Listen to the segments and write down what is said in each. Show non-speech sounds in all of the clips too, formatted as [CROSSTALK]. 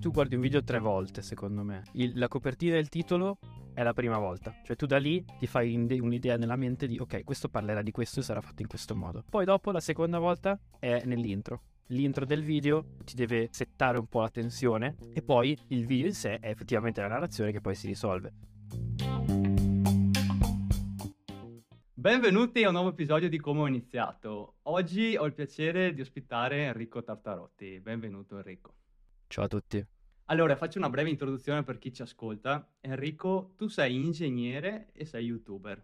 tu guardi un video tre volte, secondo me. Il, la copertina e il titolo è la prima volta. Cioè tu da lì ti fai un'idea nella mente di ok, questo parlerà di questo e sarà fatto in questo modo. Poi dopo la seconda volta è nell'intro. L'intro del video ti deve settare un po' la tensione e poi il video in sé è effettivamente la narrazione che poi si risolve. Benvenuti a un nuovo episodio di Come ho iniziato. Oggi ho il piacere di ospitare Enrico Tartarotti. Benvenuto Enrico. Ciao a tutti. Allora, faccio una breve introduzione per chi ci ascolta. Enrico, tu sei ingegnere e sei youtuber.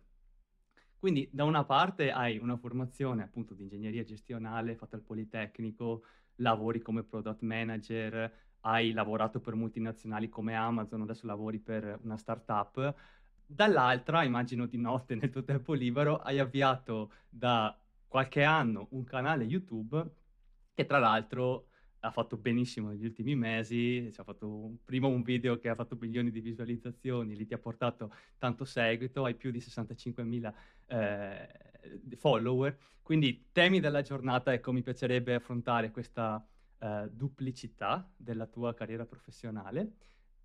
Quindi da una parte hai una formazione appunto di ingegneria gestionale fatta al Politecnico, lavori come product manager, hai lavorato per multinazionali come Amazon, adesso lavori per una startup Dall'altra, immagino di notte [LAUGHS] nel tuo tempo libero, hai avviato da qualche anno un canale YouTube che tra l'altro ha fatto benissimo negli ultimi mesi, ci ha fatto un, prima un video che ha fatto milioni di visualizzazioni, lì ti ha portato tanto seguito, hai più di 65.000 eh, follower, quindi temi della giornata, ecco mi piacerebbe affrontare questa eh, duplicità della tua carriera professionale,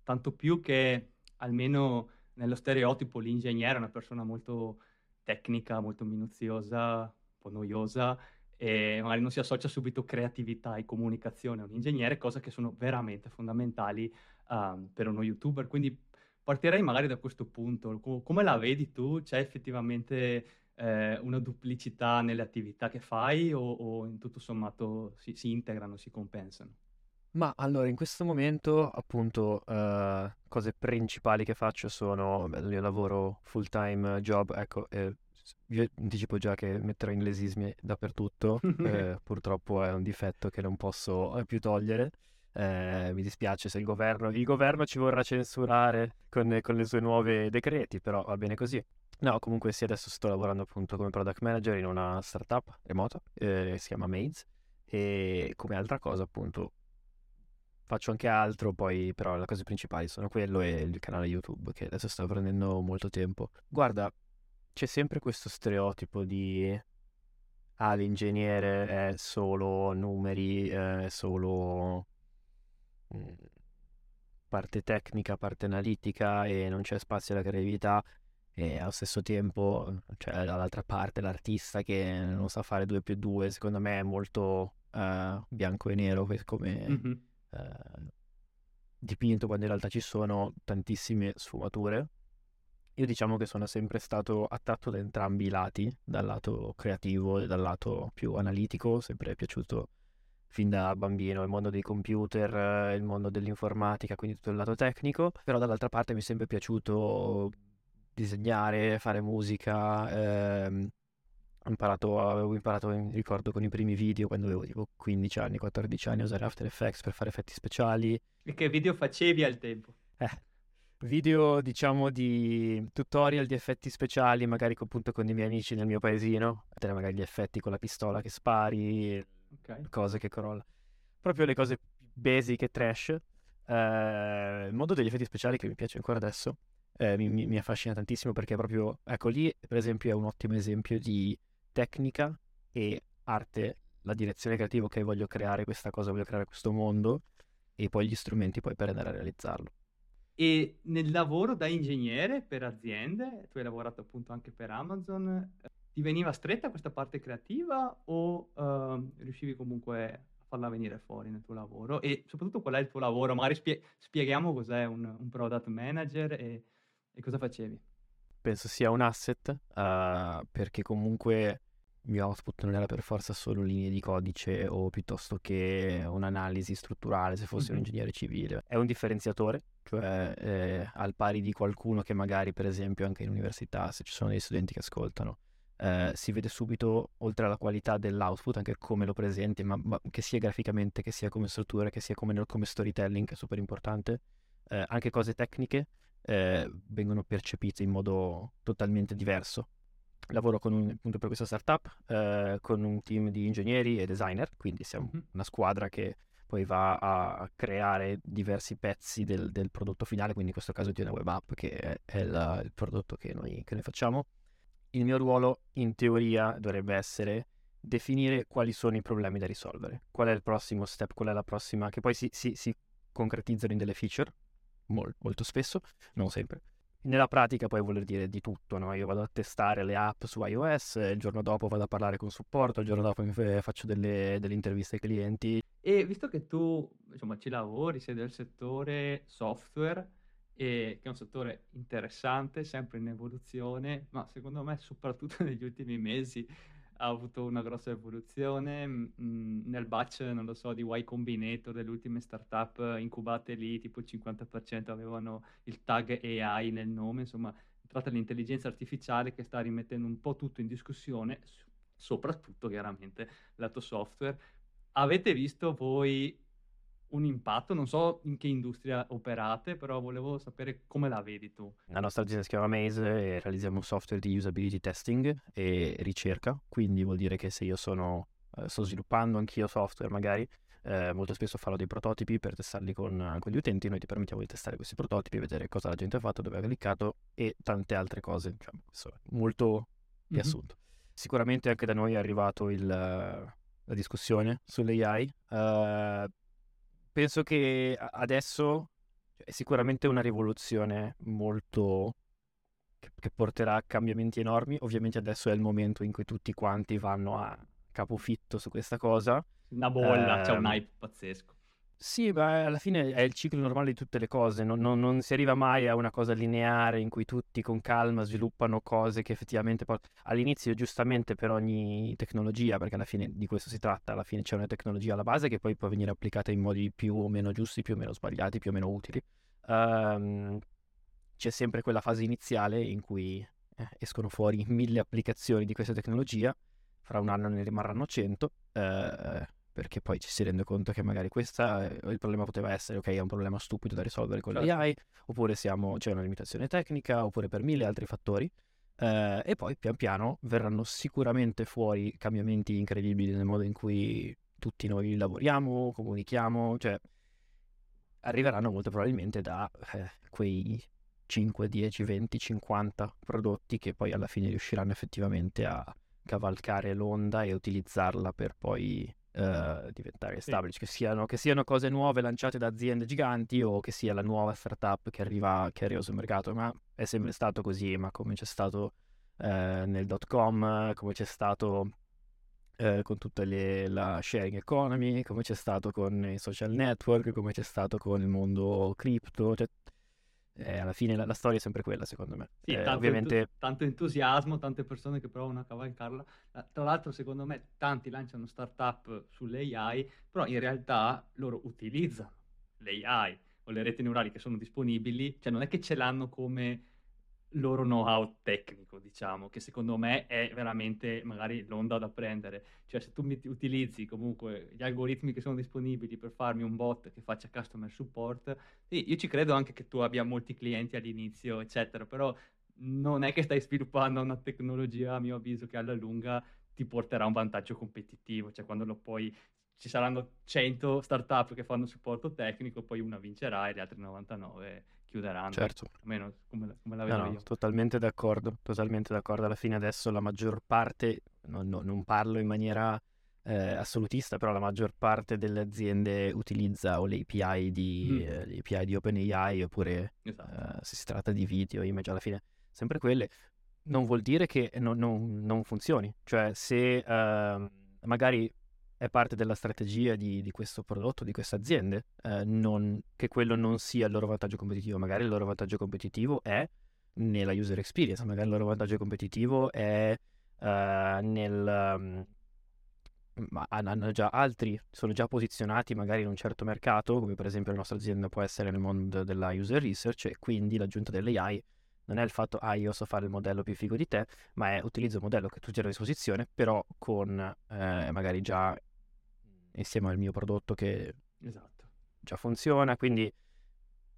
tanto più che almeno nello stereotipo l'ingegnere è una persona molto tecnica, molto minuziosa, un po' noiosa e magari non si associa subito creatività e comunicazione a un ingegnere, cose che sono veramente fondamentali um, per uno youtuber. Quindi partirei magari da questo punto. come la vedi tu? C'è effettivamente eh, una duplicità nelle attività che fai o, o in tutto sommato si, si integrano, si compensano? Ma allora, in questo momento, appunto, eh, cose principali che faccio sono, beh, io lavoro full time job, ecco, eh, vi anticipo già che metterò inglesismi dappertutto, [LAUGHS] eh, purtroppo è un difetto che non posso eh, più togliere. Eh, mi dispiace se il governo, il governo ci vorrà censurare con, con le sue nuove decreti, però va bene così. No, comunque sì, adesso sto lavorando appunto come product manager in una startup remota, eh, si chiama Maids, e come altra cosa appunto faccio anche altro, poi però le cose principali sono quello e il canale YouTube che adesso sta prendendo molto tempo. Guarda, c'è sempre questo stereotipo di ah, l'ingegnere è solo numeri, è solo mm, parte tecnica, parte analitica e non c'è spazio alla creatività e allo stesso tempo cioè dall'altra parte l'artista che non sa fare 2 più 2 secondo me è molto uh, bianco e nero come, mm-hmm eh, dipinto quando in realtà ci sono tantissime sfumature. Io diciamo che sono sempre stato attratto da entrambi i lati, dal lato creativo e dal lato più analitico, sempre è piaciuto fin da bambino il mondo dei computer, il mondo dell'informatica, quindi tutto il lato tecnico, però dall'altra parte mi è sempre piaciuto disegnare, fare musica, ehm, imparato, avevo imparato, ricordo, con i primi video quando avevo tipo 15 anni, 14 anni a usare After Effects per fare effetti speciali. E che video facevi al tempo? Eh, video diciamo di tutorial di effetti speciali, magari appunto con i miei amici nel mio paesino, vedere magari gli effetti con la pistola che spari, okay. cose che crolla. Proprio le cose basic e trash. Eh, il mondo degli effetti speciali che mi piace ancora adesso eh, mi, mi, affascina tantissimo perché proprio, ecco lì per esempio è un ottimo esempio di tecnica e arte, la direzione creativa che voglio creare questa cosa, voglio creare questo mondo e poi gli strumenti poi per andare a realizzarlo. E nel lavoro da ingegnere per aziende, tu hai lavorato appunto anche per Amazon, ti veniva stretta questa parte creativa o uh, riuscivi comunque a farla venire fuori nel tuo lavoro? E soprattutto qual è il tuo lavoro? Magari spie- spieghiamo cos'è un, un, product manager e, e cosa facevi penso sia un asset uh, perché comunque il mio output non era per forza solo linee di codice o piuttosto che un'analisi strutturale se fossi mm-hmm. un ingegnere civile. È un differenziatore, cioè eh, al pari di qualcuno che magari per esempio anche in università, se ci sono dei studenti che ascoltano, eh, si vede subito oltre alla qualità dell'output anche come lo presenti, ma, ma che sia graficamente, che sia come struttura, che sia come, come storytelling, che è super importante, eh, anche cose tecniche eh, vengono percepite in modo totalmente diverso. Lavoro con un, appunto per questa startup eh, con un team di ingegneri e designer, quindi siamo una squadra che poi va a creare diversi pezzi del, del, prodotto finale, quindi in questo caso di una web app che è, è il prodotto che noi, che noi facciamo. Il mio ruolo in teoria dovrebbe essere definire quali sono i problemi da risolvere, qual è il prossimo step, qual è la prossima, che poi si, si, si concretizzano in delle feature, mol- molto spesso, non sempre. Nella pratica puoi voler dire di tutto, no? Io vado a testare le app su iOS, il giorno dopo vado a parlare con supporto, il giorno dopo faccio delle, delle interviste ai clienti. E visto che tu, insomma, ci lavori, sei del settore software, e che è un settore interessante, sempre in evoluzione, ma secondo me soprattutto [LAUGHS] negli ultimi mesi ha avuto una grossa evoluzione mh, mm, mm, nel batch, non lo so, di Y Combinator, delle ultime startup incubate lì, tipo il 50% avevano il tag AI nel nome, insomma, tratta l'intelligenza artificiale che sta rimettendo un po' tutto in discussione, soprattutto chiaramente lato software. Avete visto voi un impatto? Non so in che industria operate, però volevo sapere come la vedi tu. La nostra azienda si chiama Maze e realizziamo software di usability testing e ricerca, quindi vuol dire che se io sono, eh, sto sviluppando anch'io software magari, eh, molto spesso farò dei prototipi per testarli con, con, gli utenti, noi ti permettiamo di testare questi prototipi, vedere cosa la gente ha fatto, dove ha cliccato e tante altre cose, diciamo, molto riassunto. Mm-hmm. Sicuramente anche da noi è arrivato il, la discussione sull'AI. Uh, penso che adesso è sicuramente una rivoluzione molto che, porterà a cambiamenti enormi. Ovviamente adesso è il momento in cui tutti quanti vanno a capofitto su questa cosa. Una bolla, eh, c'è un ehm, hype pazzesco. Sì, ma alla fine è il ciclo normale di tutte le cose, non, non, non, si arriva mai a una cosa lineare in cui tutti con calma sviluppano cose che effettivamente poi all'inizio giustamente per ogni tecnologia, perché alla fine di questo si tratta, alla fine c'è una tecnologia alla base che poi può venire applicata in modi più o meno giusti, più o meno sbagliati, più o meno utili. Um, c'è sempre quella fase iniziale in cui eh, escono fuori [LAUGHS] mille applicazioni di questa tecnologia, fra un anno ne rimarranno cento. Uh, perché poi ci si rende conto che magari questa, eh, il problema poteva essere, ok, è un problema stupido da risolvere con certo. l'AI, oppure siamo, c'è una limitazione tecnica, oppure per mille altri fattori. Eh, e poi pian piano verranno sicuramente fuori cambiamenti incredibili nel modo in cui tutti noi lavoriamo, comunichiamo, cioè arriveranno molto probabilmente da eh, quei 5, 10, 20, 50 prodotti che poi alla fine riusciranno effettivamente a cavalcare l'onda e utilizzarla per poi uh, diventare established, che, siano, che, siano, cose nuove lanciate da aziende giganti o che sia la nuova startup che arriva, che arriva sul mercato, ma è sempre stato così, ma come c'è stato uh, nel dot com, come c'è stato uh, con tutta le, la sharing economy, come c'è stato con i social network, come c'è stato con il mondo cripto, cioè eh, alla fine la, la, storia è sempre quella, secondo me. Sì, eh, tanto, ovviamente... entu- tanto entusiasmo, tante persone che provano a cavalcarla. Tra l'altro, secondo me, tanti lanciano startup sull'AI, però in realtà loro utilizzano l'AI o le reti neurali che sono disponibili, cioè non è che ce l'hanno come loro know-how tecnico, diciamo, che secondo me è veramente magari l'onda da prendere. Cioè, se tu mi utilizzi comunque gli algoritmi che sono disponibili per farmi un bot che faccia customer support, sì, io ci credo anche che tu abbia molti clienti all'inizio, eccetera, però non è che stai sviluppando una tecnologia, a mio avviso, che alla lunga ti porterà un vantaggio competitivo, cioè quando lo puoi ci saranno 100 startup che fanno supporto tecnico, poi una vincerà e le altre 99 chiuderanno. Certo. Almeno come, come la vedo no, no, io. Totalmente d'accordo, totalmente d'accordo. Alla fine adesso la maggior parte, no, no, non parlo in maniera eh, assolutista, però la maggior parte delle aziende utilizza o le API di, mm. eh, le API di OpenAI oppure esatto. eh, se si tratta di video, image, alla fine sempre quelle. Non vuol dire che non, non, non funzioni. Cioè se ehm, magari è parte della strategia di, di questo prodotto, di queste aziende, eh, non, che quello non sia il loro vantaggio competitivo. Magari il loro vantaggio competitivo è nella user experience, magari il loro vantaggio competitivo è uh, nel... Um, ma hanno già altri, sono già posizionati magari in un certo mercato, come per esempio la nostra azienda può essere nel mondo della user research, e quindi l'aggiunta dell'AI non è il fatto, ah, io so fare il modello più figo di te, ma è utilizzo un modello che tu hai a disposizione, però con eh, magari già insieme al mio prodotto che esatto. già funziona, quindi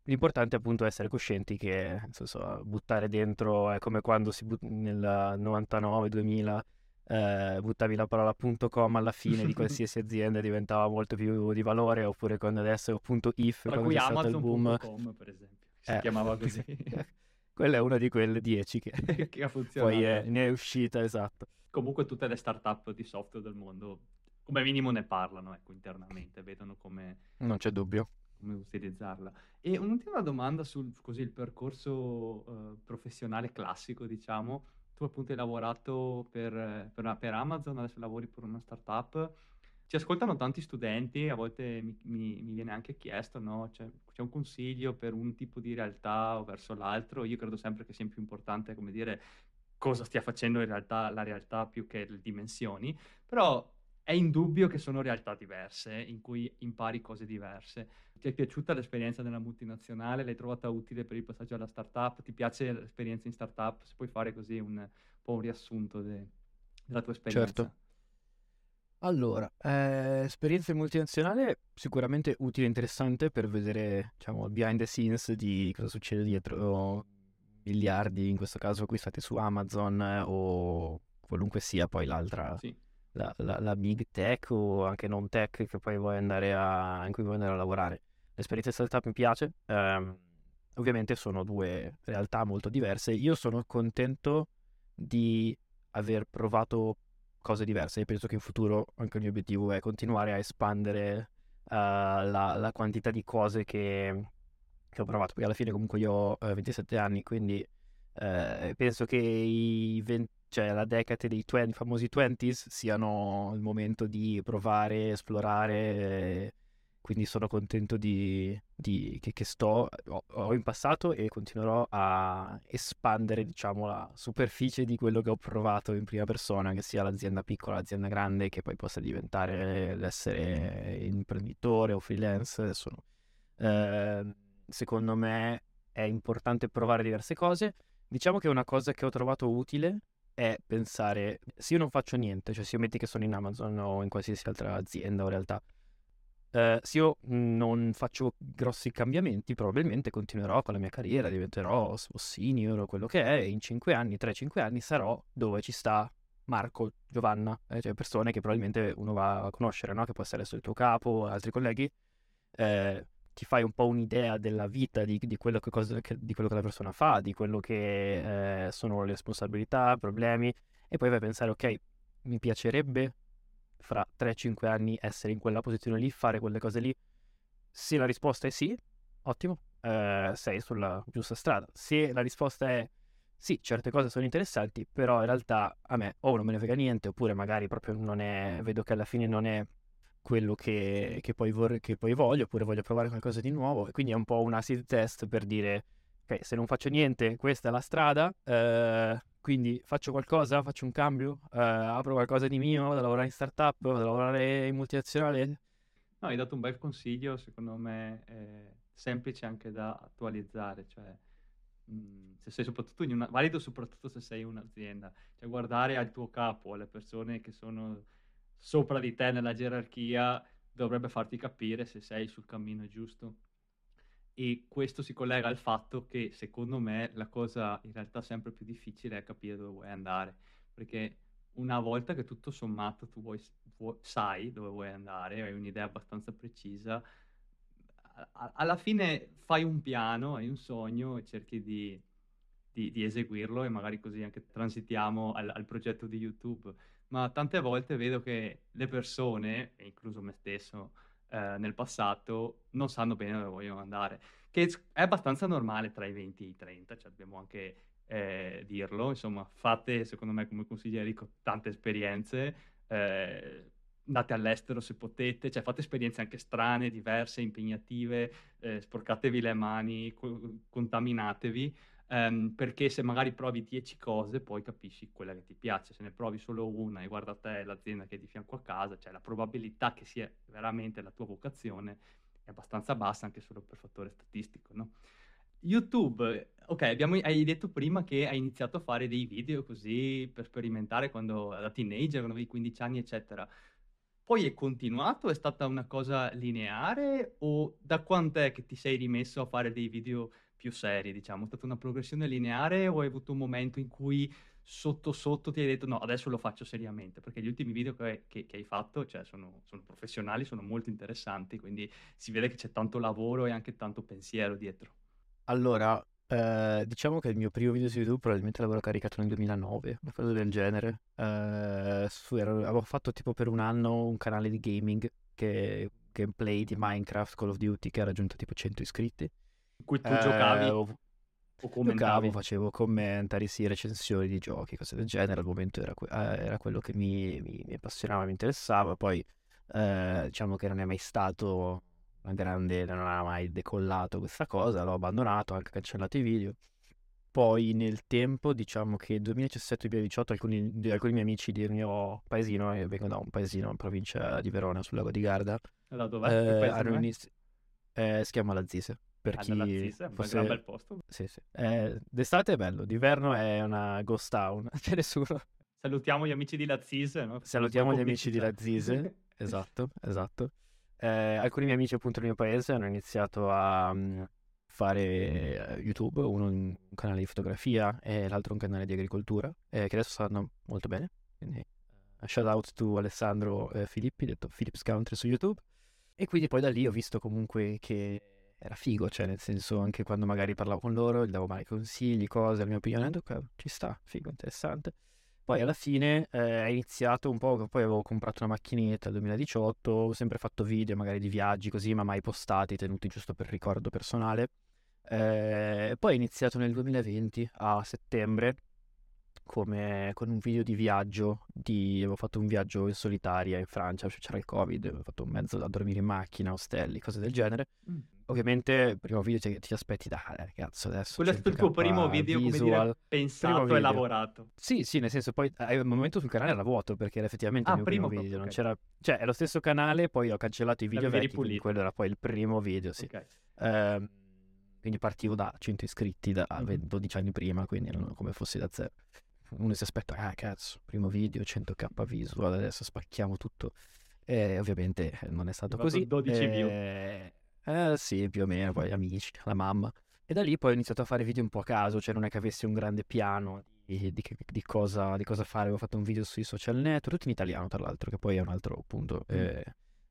l'importante è appunto essere coscienti che so, buttare dentro è come quando si but- nel 99-2000 eh, buttavi la parola .com alla fine di [LAUGHS] qualsiasi azienda diventava molto più di valore oppure quando adesso punto .if Tra il boom per esempio si eh. chiamava [LAUGHS] così quella è una di quelle 10 che, [LAUGHS] che ha funzionato poi è, ne è uscita esatto comunque tutte le start-up di software del mondo come minimo ne parlano ecco, internamente, vedono come... Non c'è dubbio. come utilizzarla. E un'ultima domanda sul così, il percorso uh, professionale classico, diciamo. Tu appunto hai lavorato per, per, per, Amazon, adesso lavori per una startup. Ci ascoltano tanti studenti, a volte mi, mi, mi viene anche chiesto, no? C'è, c'è, un consiglio per un tipo di realtà o verso l'altro? Io credo sempre che sia più importante, come dire, cosa stia facendo in realtà la realtà più che le dimensioni, però è indubbio che sono realtà diverse in cui impari cose diverse. Ti è piaciuta l'esperienza nella multinazionale? L'hai trovata utile per il passaggio alla startup? Ti piace l'esperienza in startup? Se puoi fare così un, un po' un riassunto de, della tua esperienza. Certo. Allora, eh, esperienza in multinazionale sicuramente utile e interessante per vedere, diciamo, behind the scenes di cosa succede dietro miliardi, in questo caso acquistati su Amazon eh, o qualunque sia poi l'altra sì la, la, la, big tech o anche non tech che poi vuoi andare a, in cui vuoi andare a lavorare. L'esperienza startup mi piace, ehm, ovviamente sono due realtà molto diverse. Io sono contento di aver provato cose diverse e penso che in futuro anche il mio obiettivo è continuare a espandere uh, la, la, quantità di cose che, che, ho provato. Poi alla fine comunque io ho uh, 27 anni, quindi uh, penso che i 20 cioè la decade dei 20, famosi 20s siano il momento di provare, esplorare. Quindi sono contento di, di, che, che, sto, ho, ho, in passato e continuerò a espandere, diciamo, la superficie di quello che ho provato in prima persona, che sia l'azienda piccola, l'azienda grande, che poi possa diventare l'essere imprenditore o freelance. Adesso no. eh, secondo me è importante provare diverse cose. Diciamo che una cosa che ho trovato utile è pensare, se io non faccio niente, cioè se io metti che sono in Amazon o in qualsiasi altra azienda o realtà, eh, se io non faccio grossi cambiamenti, probabilmente continuerò con la mia carriera, diventerò senior o quello che è, e in 5 anni, 3-5 anni sarò dove ci sta Marco, Giovanna, eh, cioè persone che probabilmente uno va a conoscere, no? Che può essere il tuo capo, altri colleghi. Eh, ti fai un po' un'idea della vita, di, di, quello, che cosa, che, di quello, che, la persona fa, di quello che eh, sono le responsabilità, problemi, e poi vai a pensare, ok, mi piacerebbe fra 3-5 anni essere in quella posizione lì, fare quelle cose lì? Se la risposta è sì, ottimo, eh, sei sulla giusta strada. Se la risposta è sì, certe cose sono interessanti, però in realtà a me o non me ne frega niente, oppure magari proprio non è, vedo che alla fine non è quello che, che, poi vor- che, poi voglio, oppure voglio provare qualcosa di nuovo. E quindi è un po' un acid test per dire, ok, se non faccio niente, questa è la strada, eh, quindi faccio qualcosa, faccio un cambio, eh, apro qualcosa di mio, vado a lavorare in startup, vado a lavorare in multinazionale. No, hai dato un bel consiglio, secondo me eh, semplice anche da attualizzare, cioè mh, se sei soprattutto in una, valido soprattutto se sei un'azienda, cioè guardare al tuo capo, alle persone che sono sopra di te nella gerarchia dovrebbe farti capire se sei sul cammino giusto. E questo si collega al fatto che secondo me la cosa in realtà sempre più difficile è capire dove vuoi andare, perché una volta che tutto sommato tu vuoi, vuoi, sai dove vuoi andare, hai un'idea abbastanza precisa, a, alla fine fai un piano, hai un sogno e cerchi di, di, di eseguirlo e magari così anche transitiamo al, al progetto di YouTube ma tante volte vedo che le persone, incluso me stesso eh, nel passato, non sanno bene dove vogliono andare, che è abbastanza normale tra i 20 e i 30, cioè dobbiamo anche eh, dirlo, insomma, fate, secondo me, come consiglia Enrico, tante esperienze, eh, andate all'estero se potete, cioè fate esperienze anche strane, diverse, impegnative, eh, sporcatevi le mani, co- contaminatevi, Um, perché se magari provi 10 cose poi capisci quella che ti piace, se ne provi solo una e guarda te l'azienda che è di fianco a casa, cioè la probabilità che sia veramente la tua vocazione è abbastanza bassa anche solo per fattore statistico, no? YouTube, ok, abbiamo, hai detto prima che hai iniziato a fare dei video così per sperimentare quando da teenager, quando avevi 15 anni, eccetera. Poi è continuato? È stata una cosa lineare o da quant'è che ti sei rimesso a fare dei video più seri, diciamo? È stata una progressione lineare o hai avuto un momento in cui sotto sotto ti hai detto no, adesso lo faccio seriamente? Perché gli ultimi video che, che, che hai fatto cioè, sono, sono, professionali, sono molto interessanti, quindi si vede che c'è tanto lavoro e anche tanto pensiero dietro. Allora, eh, diciamo che il mio primo video su YouTube probabilmente l'avevo caricato nel 2009, una cosa del genere. Eh, su, ero, avevo fatto tipo per un anno un canale di gaming che gameplay di Minecraft, Call of Duty che ha raggiunto tipo 100 iscritti. In cui tu giocavi Eh, o ho- Giocavo, commentavi. facevo commentari, sì, recensioni di giochi, cose del genere. Al momento era, eh, era quello che mi, mi- mi appassionava, mi interessava. Poi eh, diciamo che non è mai stato una grande, non ha mai decollato questa cosa, l'ho abbandonato, ho anche cancellato i video. Poi nel tempo, diciamo che 2017-2018, alcuni, alcuni miei amici del mio paesino, io vengo da un paesino in provincia di Verona, sul lago di Garda, Da dov'è? Eh, paese eh, si chiama La Zise, per chi dalla Zisa, un bel fosse... posto. Sì, sì. Eh, d'estate è bello, d'inverno è una ghost town, [LAUGHS] c'è nessuno. Salutiamo gli amici di Lazzise, no? Salutiamo gli amici di. Lazzise, [LAUGHS] esatto, esatto. Eh, alcuni miei amici appunto del mio paese hanno iniziato a mm, fare eh, YouTube, uno un canale di fotografia e l'altro un canale di agricoltura, eh, che adesso stanno molto bene. Quindi eh, shout out to Alessandro eh, Filippi, detto Philips Country su YouTube. E quindi poi da lì ho visto comunque che era figo, cioè nel senso anche quando magari parlavo con loro, gli davo magari consigli, cose, la mia opinione, ok, ci sta, figo, interessante. Poi alla fine eh, è iniziato un po', poi avevo comprato una macchinetta nel 2018, ho sempre fatto video magari di viaggi così, ma mai postati, tenuti giusto per ricordo personale. Eh, poi è iniziato nel 2020, a settembre, come con un video di viaggio, di... avevo fatto un viaggio in solitaria in Francia, c'era il Covid, avevo fatto un mezzo da dormire in macchina, ostelli, cose del genere. Mm. Ovviamente il primo video ti, ti aspetti, dai ragazzo, adesso Quello è stato il tuo 100k primo video, visual. dire, pensato e lavorato. Sì, sì, nel senso poi eh, al momento sul canale era vuoto perché era effettivamente Ah, il mio primo primo video, non proprio, ok. c'era... Cioè, è lo stesso canale, poi ho cancellato i video L'avevi vecchi, quindi quello era poi il primo video, sì. Ok. Ehm, quindi partivo da 100 iscritti da Mhm. 12 anni prima, quindi non come fossi da zero. Uno si aspetta, ah cazzo, primo video, 100k visual, adesso spacchiamo tutto. E ovviamente eh, non è stato fatto così. 12 view. Eh, eh, sì, più o meno, poi amici, la mamma. E da lì poi ho iniziato a fare video un po' a caso, cioè non è che avessi un grande piano di, di di cosa, di cosa fare. Avevo fatto un video sui social network, tutto in italiano tra l'altro, che poi è un altro punto. Mm. Eh,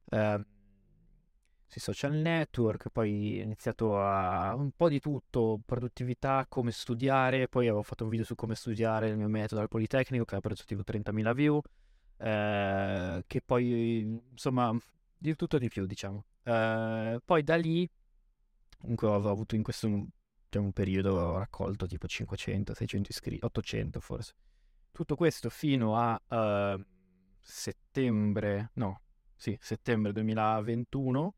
ehm, sui social network, poi ho iniziato a un po' di tutto, produttività, come studiare, poi avevo fatto un video su come studiare il mio metodo al Politecnico che ha preso tipo 30.000 view, eh, che poi insomma di tutto e di più diciamo. Eh, poi da lì comunque ho avuto in questo diciamo, periodo ho raccolto tipo 500, 600 iscritti, 800 forse. Tutto questo fino a eh, settembre, no, sì, settembre 2021,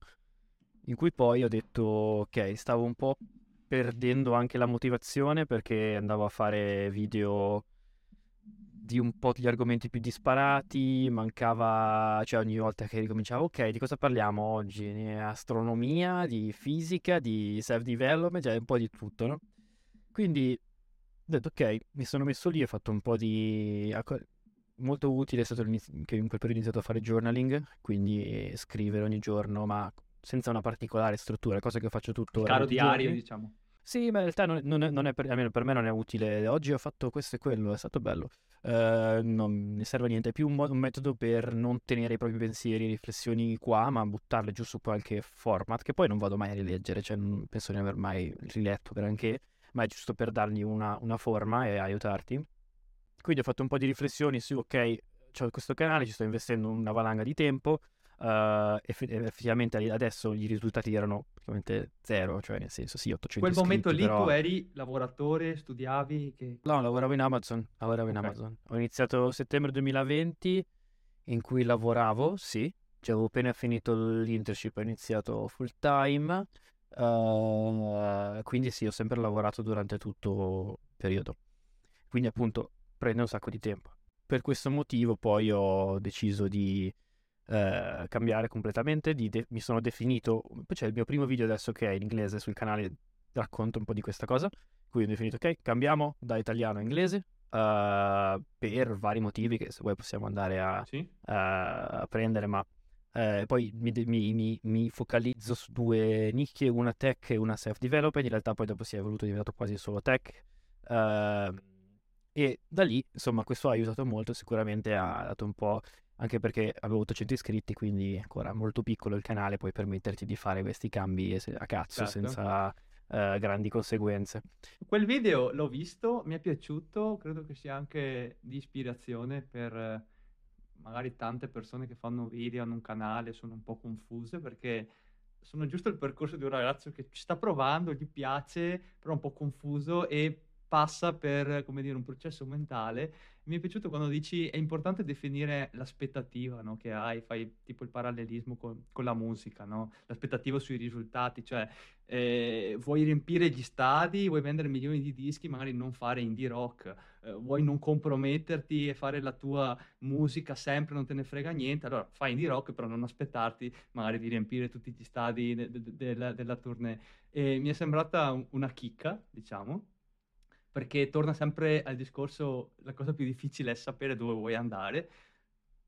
in cui poi ho detto, ok, stavo un po' perdendo anche la motivazione perché andavo a fare video di un po' di argomenti più disparati, mancava, cioè ogni volta che ricominciavo, ok, di cosa parliamo oggi? Di astronomia, di fisica, di self-development, cioè un po' di tutto, no? Quindi ho detto, ok, mi sono messo lì ho fatto un po' di... Molto utile è stato che in quel periodo ho iniziato a fare journaling, quindi scrivere ogni giorno, ma senza una particolare struttura, cosa che faccio Il tuttora caro diario, giorni. diciamo. Sì, ma in realtà non, non è, non è per, almeno per me non è utile. Oggi ho fatto questo e quello, è stato bello. Eh, non ne serve a niente, è più un, mo- un metodo per non tenere i propri pensieri e riflessioni qua, ma buttarle giù su qualche format che poi non vado mai a rileggere, cioè non penso di aver mai riletto granché, ma è giusto per dargli una, una forma e aiutarti. Quindi ho fatto un po' di riflessioni su, ok, ho questo canale, ci sto investendo una valanga di tempo, effe- effettivamente adesso i risultati erano praticamente zero, cioè nel senso sì, 800 Quel momento lì però... tu eri lavoratore, studiavi, che... No, lavoravo in Amazon, lavoravo in. Amazon. Ho iniziato settembre 2020 in cui lavoravo, sì, cioè avevo appena finito l'internship, ho iniziato full time, eh, quindi sì, ho sempre lavorato durante tutto il periodo. Quindi appunto prende un sacco di tempo. Per questo motivo poi ho deciso di eh, cambiare completamente, de- mi sono definito, poi c'è il mio primo video adesso che è in inglese sul canale, racconto un po' di questa cosa, quindi ho definito ok, cambiamo da italiano a inglese eh, per vari motivi che se vuoi possiamo andare a, Sì? a prendere, ma eh, poi mi, mi- mi- mi focalizzo su due nicchie, una tech e una self-development, in realtà poi dopo si è evoluto, è diventato quasi solo tech. eh, e da lì, insomma, questo ha aiutato molto, sicuramente ha dato un po', anche perché avevo 800 iscritti, quindi ancora molto piccolo il canale, puoi permetterti di fare questi cambi a cazzo, Certo. senza eh, grandi conseguenze. Quel video l'ho visto, mi è piaciuto, credo che sia anche di ispirazione per eh, magari tante persone che fanno video, hanno un canale, sono un po' confuse perché sono giusto il percorso di un ragazzo che ci sta provando, gli piace, però è un po' confuso e passa per, come dire, un processo mentale. Mi è piaciuto quando dici è importante definire l'aspettativa no, che hai, fai tipo il parallelismo con, con la musica, no? l'aspettativa sui risultati, cioè eh, vuoi riempire gli stadi, vuoi vendere milioni di dischi, magari non fare indie rock, eh, vuoi non comprometterti e fare la tua musica sempre, non te ne frega niente, allora fai indie rock, però non aspettarti magari di riempire tutti gli stadi de- de- de- della, tournée. E mi è sembrata una chicca, diciamo, perché torna sempre al discorso, la cosa più difficile è sapere dove vuoi andare.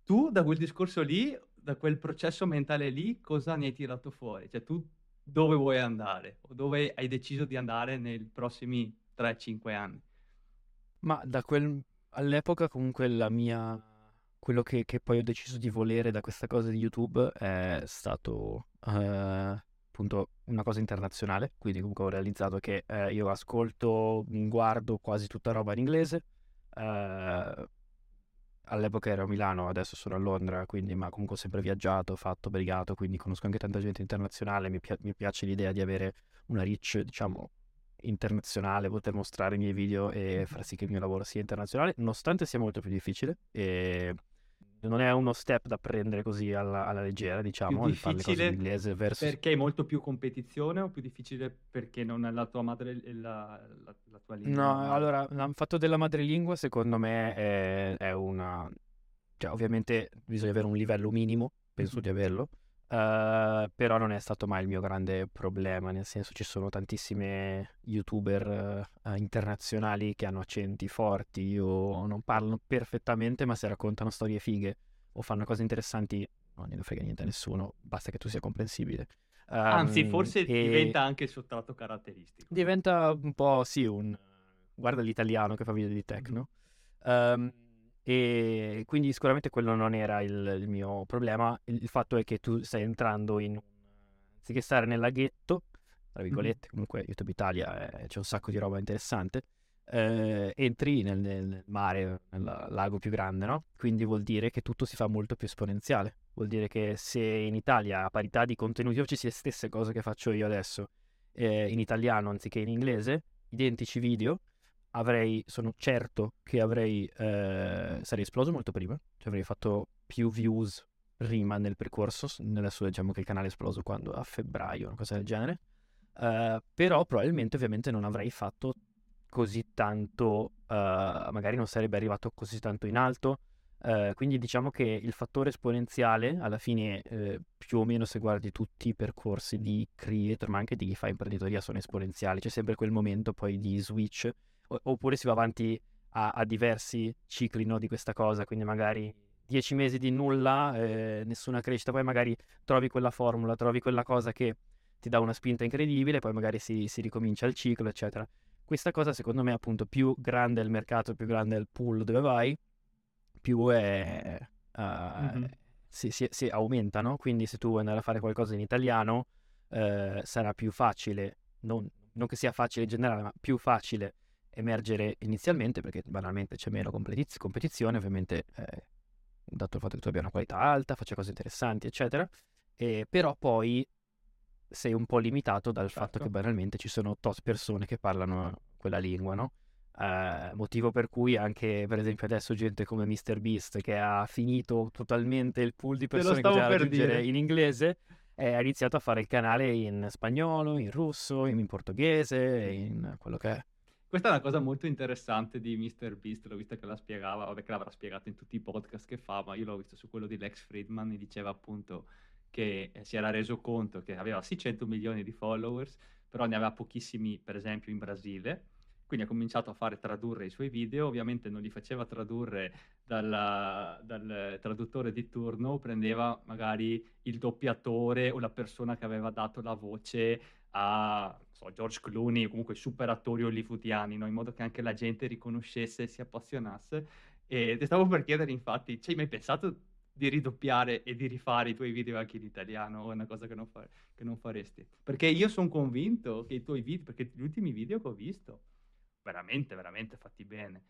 Tu da quel discorso lì, da quel processo mentale lì, cosa ne hai tirato fuori? Cioè tu dove vuoi andare o dove hai deciso di andare nei prossimi 3-5 anni? Ma da quel... all'epoca comunque la mia... quello che, che poi ho deciso di volere da questa cosa di YouTube è stato... Uh appunto una cosa internazionale, quindi comunque ho realizzato che eh, io ascolto, guardo quasi tutta roba in inglese. Eh, all'epoca ero a Milano, adesso sono a Londra, quindi ma comunque ho sempre viaggiato, fatto, brigato, quindi conosco anche tanta gente internazionale, mi, pi- mi piace l'idea di avere una reach, diciamo, internazionale, poter mostrare i miei video e far sì che il mio lavoro sia internazionale, nonostante sia molto più difficile e non è uno step da prendere così alla, alla leggera, diciamo, più di fare versus... perché è molto più competizione o più difficile perché non è la tua madre la, la, la tua lingua? No, allora, il fatto della madrelingua secondo me è, è una... Cioè, ovviamente bisogna avere un livello minimo, penso mm-hmm. di averlo, Uh, però non è stato mai il mio grande problema, nel senso ci sono tantissime youtuber uh, internazionali che hanno accenti forti o non parlano perfettamente ma se raccontano storie fighe o fanno cose interessanti non ne frega niente a nessuno, basta che tu sia comprensibile. Um, Anzi, forse diventa anche il sottratto caratteristico. Diventa un po', sì, un... guarda l'italiano che fa video di techno. Um, e quindi sicuramente quello non era il, il mio problema. Il, il, fatto è che tu stai entrando in... anziché stare nel laghetto, tra virgolette, mm-hmm. comunque YouTube Italia è, c'è un sacco di roba interessante, eh, entri nel, nel, mare, nel lago più grande, no? Quindi vuol dire che tutto si fa molto più esponenziale. Vuol dire che se in Italia a parità di contenuti facessi le stesse cose che faccio io adesso eh, in italiano anziché in inglese, identici video, avrei, sono certo che avrei, eh, sarei esploso molto prima, cioè avrei fatto più views prima nel percorso, adesso diciamo che il canale è esploso quando a febbraio, una cosa del genere, uh, però probabilmente ovviamente non avrei fatto così tanto, uh, magari non sarebbe arrivato così tanto in alto, uh, quindi diciamo che il fattore esponenziale alla fine più o meno se guardi tutti i percorsi di creator ma anche di chi fa imprenditoria sono esponenziali, c'è sempre quel momento poi di switch oppure si va avanti a, a diversi cicli no, di questa cosa, quindi magari dieci mesi di nulla, eh, nessuna crescita, poi magari trovi quella formula, trovi quella cosa che ti dà una spinta incredibile, poi magari si, si ricomincia il ciclo, eccetera. Questa cosa secondo me appunto più grande è il mercato, più grande è il pool dove vai, più è... Uh, mm-hmm. si, si, si, aumenta, no? Quindi se tu vuoi andare a fare qualcosa in italiano uh, sarà più facile, non, non che sia facile in generale, ma più facile emergere inizialmente perché banalmente c'è meno competiz- competizione, ovviamente eh, dato il fatto che tu abbia una qualità alta, faccia cose interessanti, eccetera, e, però poi sei un po' limitato dal certo. fatto che banalmente ci sono tot persone che parlano quella lingua, no? Uh, motivo per cui anche per esempio adesso gente come MrBeast che ha finito totalmente il pool di persone che poteva raggiungere dire. in inglese eh, ha iniziato a fare il canale in spagnolo, in russo, in, in portoghese, in quello che è. Questa è una cosa molto interessante di Mr. Beast, l'ho vista che la spiegava, vabbè che l'avrà spiegato in tutti i podcast che fa, ma io l'ho visto su quello di Lex Friedman e diceva appunto che eh, si era reso conto che aveva sì 100 milioni di followers, però ne aveva pochissimi per esempio in Brasile, quindi ha cominciato a fare tradurre i suoi video, ovviamente non li faceva tradurre dalla, dal traduttore di turno, prendeva magari il doppiatore o la persona che aveva dato la voce a so, George Clooney o comunque super attori hollywoodiani, no? in modo che anche la gente riconoscesse e si appassionasse. E ti stavo per chiedere, infatti, ci hai mai pensato di ridoppiare e di rifare i tuoi video anche in italiano o è una cosa che non, fa- che non faresti? Perché io sono convinto che i tuoi video, perché gli ultimi video che ho visto, veramente, veramente fatti bene.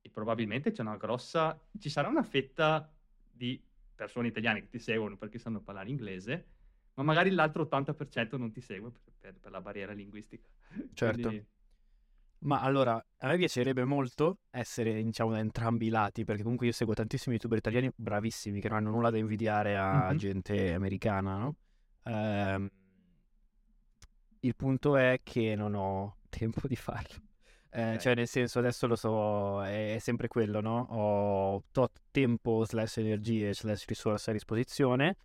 E probabilmente c'è una grossa, ci sarà una fetta di persone italiane che ti seguono perché sanno parlare inglese, ma magari l'altro 80% non ti segue per, per, per la barriera linguistica. [LAUGHS] Certo. Quindi, Ma allora, a me piacerebbe molto essere, diciamo, da entrambi i lati, perché comunque io seguo tantissimi youtuber italiani bravissimi che non hanno nulla da invidiare a Mhm. gente americana, no? Ehm, il punto è che non ho tempo di farlo. Eh, cioè, nel senso, adesso lo so, è, è sempre quello, no? Ho tot tempo, slash energie, slash risorse a disposizione,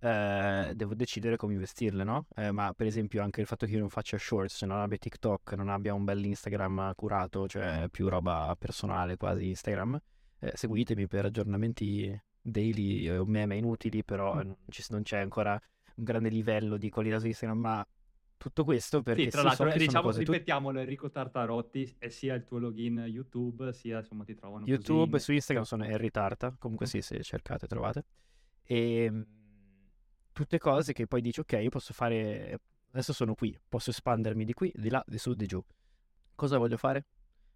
eh, devo decidere come investirle, no? Eh, ma per esempio anche il fatto che io non faccia shorts, non abbia TikTok, non abbia un bel Instagram curato, cioè più roba personale quasi Instagram, eh, seguitemi per aggiornamenti daily eh, o meme inutili, però Mm. non, c'è ancora un grande livello di qualità su Instagram, ma tutto questo perché Sì, tra sì, l'altro, sono diciamo, tu- ripetiamolo, Enrico Tartarotti è sia il tuo login YouTube, sia insomma ti trovano così YouTube in- su Instagram sono Harry Tarta, comunque sì, se cercate trovate. E mm, tutte cose che poi dici, ok, io posso fare, adesso sono qui, posso espandermi di qui, di là, di su, di giù. Cosa voglio fare?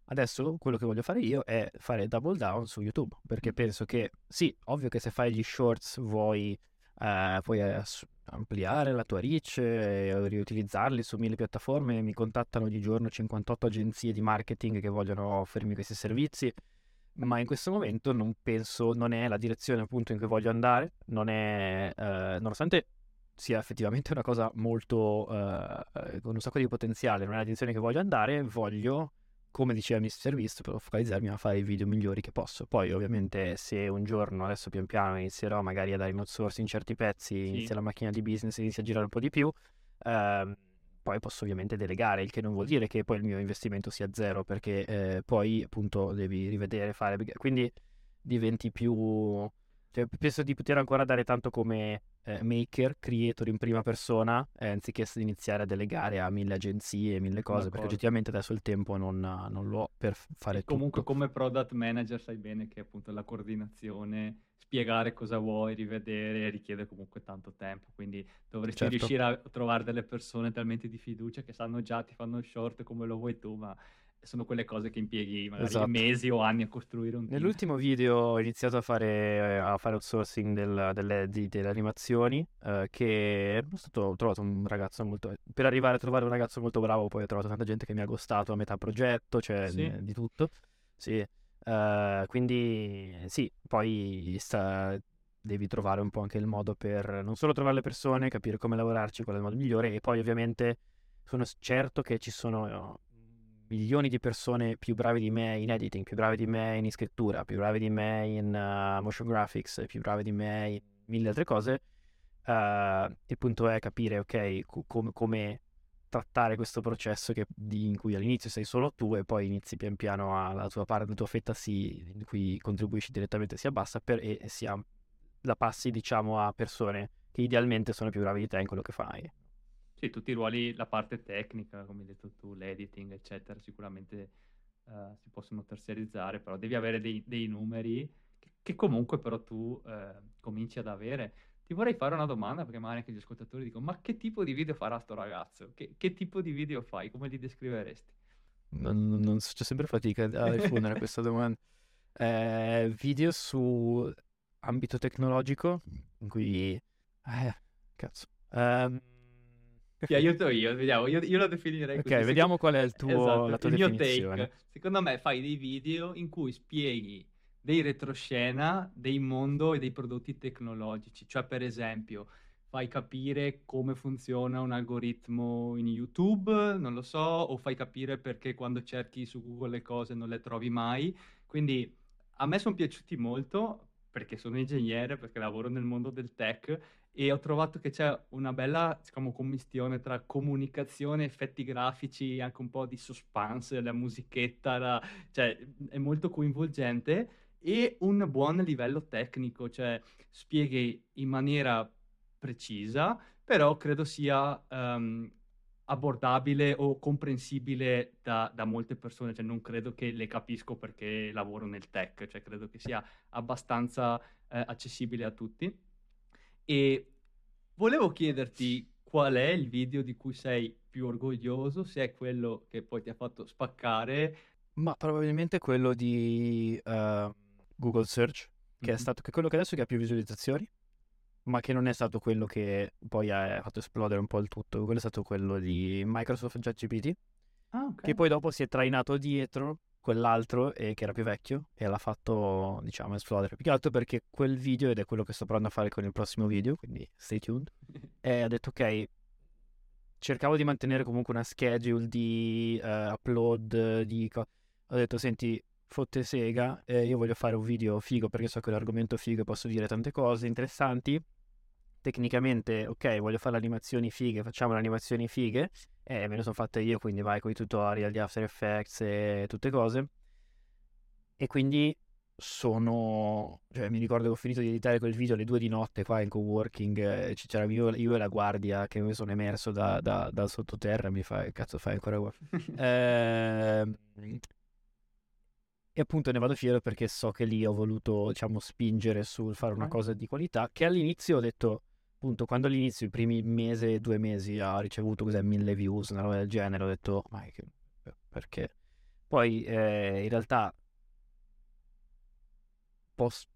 Adesso quello che voglio fare io è fare double down su YouTube, perché Mm. penso che sì, ovvio che se fai gli shorts vuoi, eh, puoi ass- ampliare la tua reach e riutilizzarli su mille piattaforme. Mi contattano ogni giorno 58 agenzie di marketing che vogliono offrirmi questi servizi, ma in questo momento non penso, non è la direzione appunto in cui voglio andare, non è, eh, nonostante sia effettivamente una cosa molto, eh, con un sacco di potenziale, non è la direzione che voglio andare, voglio come diceva Mr. Per focalizzarmi a fare i video migliori che posso. Poi, ovviamente, se un giorno, adesso pian piano, inizierò magari a dare in outsourcing certi pezzi, Sì. inizia la macchina di business, inizia a girare un po' di più, ehm, poi posso ovviamente delegare, il che non vuol dire che poi il mio investimento sia zero, perché eh, poi appunto devi rivedere, fare... Quindi diventi più... Cioè, penso di poter ancora dare tanto come eh, maker, creator in prima persona, eh, anziché iniziare a delegare a mille agenzie, mille cose, perché D'accordo. oggettivamente adesso il tempo non, non l'ho per f- fare E comunque tutto. come product manager sai bene che appunto la coordinazione, spiegare cosa vuoi, rivedere, richiede comunque tanto tempo, quindi dovresti Certo. riuscire a trovare delle persone talmente di fiducia che sanno già, ti fanno short come lo vuoi tu, ma sono quelle cose che impieghi magari Esatto. mesi o anni a costruire un team. Nell'ultimo video ho iniziato a fare, a fare outsourcing del- delle, di- delle animazioni, eh, che è stato, ho trovato un ragazzo molto... Per arrivare a trovare un ragazzo molto bravo, poi ho trovato tanta gente che mi ha gustato a metà progetto, cioè Sì. eh, di tutto. Sì, eh, quindi sì, poi sta- devi trovare un po' anche il modo per non solo trovare le persone, capire come lavorarci, qual è il modo migliore, e poi ovviamente sono certo che ci sono eh, milioni di persone più bravi di me in editing, più bravi di me in scrittura, più bravi di me in eh, motion graphics, più bravi di me in mille altre cose. Eh, il punto è capire, ok, co- come- come trattare questo processo che- di- in cui all'inizio sei solo tu e poi inizi pian piano a, la tua parte, la tua fetta si, in cui contribuisci direttamente si abbassa per, e, e si la passi, diciamo, a persone che idealmente sono più bravi di te in quello che fai. Sì, tutti i ruoli, la parte tecnica, come hai detto tu, l'editing, eccetera, sicuramente eh, si possono terziarizzare, però devi avere dei, dei numeri che, che comunque però tu eh, cominci ad avere. Ti vorrei fare una domanda, perché magari anche gli ascoltatori dicono, ma che tipo di video farà sto ragazzo? Che, che tipo di video fai? Come li descriveresti? Non, non- non c'è sempre fatica a rispondere a questa [LAUGHS] domanda. Eh, video su ambito tecnologico, in cui... Eh, cazzo. Ehm, Ti aiuto io, vediamo, io, io lo definirei Ok, così. Seco- vediamo qual è il tuo- Esatto, la tua il mio definizione. take. Secondo me fai dei video in cui spieghi dei retroscena del mondo e dei prodotti tecnologici, cioè per esempio fai capire come funziona un algoritmo in YouTube, non lo so, o fai capire perché quando cerchi su Google le cose non le trovi mai. Quindi a me sono piaciuti molto perché sono ingegnere, perché lavoro nel mondo del tech e ho trovato che c'è una bella, diciamo, commistione tra comunicazione, effetti grafici, anche un po' di suspense, la musichetta, la- cioè è molto coinvolgente e un buon livello tecnico, cioè spieghi in maniera precisa, però credo sia ehm, abbordabile o comprensibile da, da molte persone, cioè non credo che le capisco perché lavoro nel tech, cioè credo che sia abbastanza eh, accessibile a tutti. E volevo chiederti qual è il video di cui sei più orgoglioso, se è quello che poi ti ha fatto spaccare. ma probabilmente quello di eh, Google Search, che è Mhm. stato che quello che adesso che ha più visualizzazioni, ma che non è stato quello che poi ha fatto esplodere un po' il tutto. Quello è stato quello di Microsoft ChatGPT, Ah, ok. che poi dopo si è trainato dietro quell'altro e che era più vecchio e l'ha fatto, diciamo, esplodere. Più che altro perché quel video, ed è quello che sto provando a fare con il prossimo video, quindi stay tuned, [LAUGHS] e ha detto ok, cercavo di mantenere comunque una schedule di eh, upload, di... co- ho detto senti, fotte sega, eh, io voglio fare un video figo perché so che è un argomento figo e posso dire tante cose interessanti. Tecnicamente, ok, voglio fare le animazioni fighe, facciamo le animazioni fighe, e me le sono fatte io, quindi vai con i tutorial di After Effects e tutte cose. E quindi sono, cioè mi ricordo che ho finito di editare quel video alle due di notte qua in coworking, eh, c'era io, io e la guardia che mi sono emerso da, da- dal sottoterra, mi fa, cazzo fai ancora qua? [LAUGHS] Ehm, e appunto ne vado fiero perché so che lì ho voluto, diciamo, spingere sul fare una cosa di qualità, che all'inizio ho detto, appunto, quando all'inizio, i primi mese, due mesi, ha ricevuto cos'è, mille views, una roba del genere, ho detto, ma che- perché? Poi eh, in realtà post-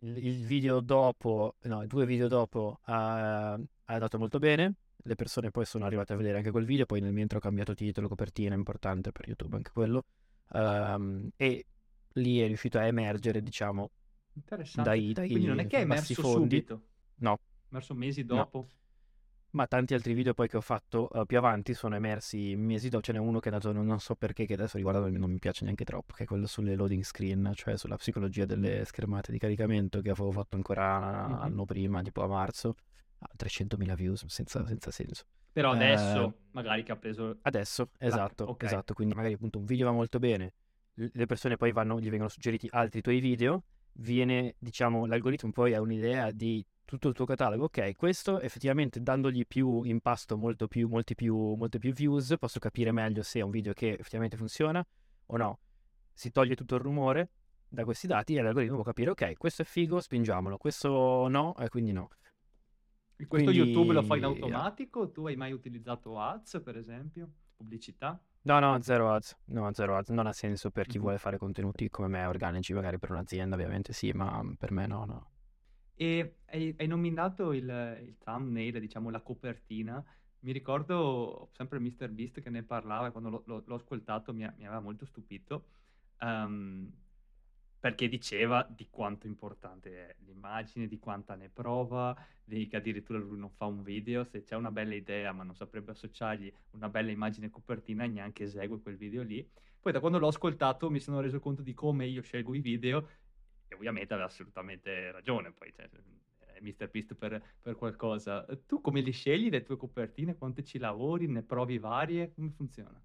il, video dopo, no, i due video dopo ha, ha andato molto bene. Le persone poi sono arrivate a vedere anche quel video. Poi nel mentre ho cambiato titolo, copertina, importante per YouTube anche quello. Ehm, e lì è riuscito a emergere, diciamo, Interessante. dai, dai Quindi non è che è emerso fondi. subito, No, emerso mesi no. dopo. Ma tanti altri video poi che ho fatto eh, più avanti sono emersi mesi dopo. Ce n'è uno che è andato, non, so perché, che adesso riguardo non mi piace neanche troppo, che è quello sulle loading screen, cioè sulla psicologia delle schermate di caricamento che avevo fatto ancora Mhm. anno prima, tipo a marzo, a 300.000 views, senza, senza senso. Però Eh, adesso, magari che ha preso... Adesso, esatto, ok. esatto, quindi magari appunto un video va molto bene, le persone poi vanno, gli vengono suggeriti altri tuoi video, viene, diciamo, l'algoritmo poi ha un'idea di tutto il tuo catalogo, ok, questo effettivamente dandogli più impasto, molto più, molti più, molte più views, posso capire meglio se è un video che effettivamente funziona o no. Si toglie tutto il rumore da questi dati e l'algoritmo può capire, ok, questo è figo, spingiamolo, questo no, e quindi no. E Questo YouTube lo fai in Quindi, automatico? Tu hai mai utilizzato ads, per esempio? Pubblicità? No, no, zero ads, no, zero ads, non ha senso per chi vuole fare contenuti come me, organici, magari per un'azienda ovviamente sì, ma per me no, no. E hai, hai nominato il, il thumbnail, diciamo la copertina. Mi ricordo sempre Mr. Beast che ne parlava e quando l'ho, l'ho- l'ho ascoltato mi, mi aveva molto stupito ehm, perché diceva di quanto importante è l'immagine, di quanta ne prova, di che addirittura lui non fa un video, se c'è una bella idea ma non saprebbe associargli una bella immagine copertina neanche esegue quel video lì. Poi da quando l'ho ascoltato mi sono reso conto di come io scelgo i video e ovviamente aveva assolutamente ragione, poi cioè, è Mr. Beast per, per qualcosa. Tu come li scegli le tue copertine? Quante ci lavori? Ne provi varie? Come funziona?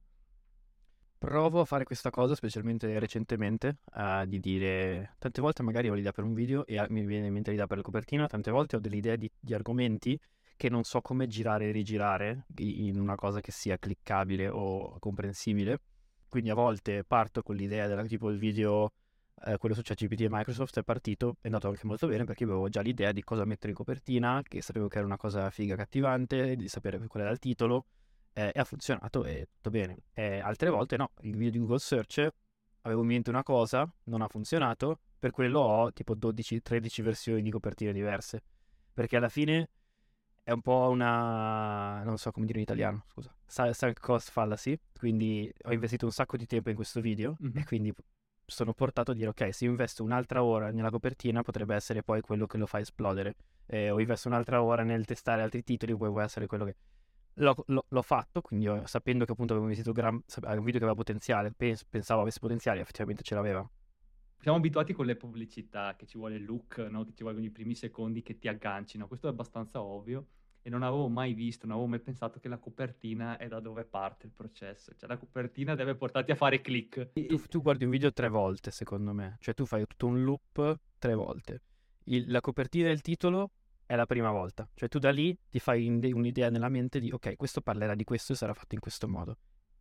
Provo a fare questa cosa, specialmente recentemente, eh, di dire, tante volte magari ho l'idea per un video e mi viene in mente l'idea per la copertina, tante volte ho delle idee di, di argomenti che non so come girare e rigirare in una cosa che sia cliccabile o comprensibile. Quindi a volte parto con l'idea della tipo il video, eh, quello su ChatGPT e Microsoft è partito, è andato anche molto bene perché avevo già l'idea di cosa mettere in copertina, che sapevo che era una cosa figa, cattivante, di sapere qual era il titolo, eh, e ha funzionato e tutto bene. E altre volte no, il video di Google Search avevo in mente una cosa, non ha funzionato, per quello ho tipo 12-13 versioni di copertine diverse, perché alla fine è un po' una, non so come dire in italiano, scusa, sa- sunk cost fallacy, quindi ho investito un sacco di tempo in questo video Mhm. e quindi sono portato a dire ok, se io investo un'altra ora nella copertina potrebbe essere poi quello che lo fa esplodere, eh, o investo un'altra ora nel testare altri titoli, poi può essere quello che... L'ho, l'ho- fatto, quindi ho- sapendo che appunto avevo investito gran... un video che aveva potenziale, pens- pensavo avesse potenziale, effettivamente ce l'aveva. Siamo abituati con le pubblicità, che ci vuole il look, no? Che ci vogliono i primi secondi che ti aggancino. Questo è abbastanza ovvio e non avevo mai visto, non avevo mai pensato che la copertina è da dove parte il processo. Cioè la copertina deve portarti a fare click. Tu, tu guardi un video tre volte, secondo me, cioè tu fai tutto un loop tre volte. Il- la copertina e il titolo è la prima volta, cioè tu da lì ti fai un'idea nella mente di ok, questo parlerà di questo e sarà fatto in questo modo.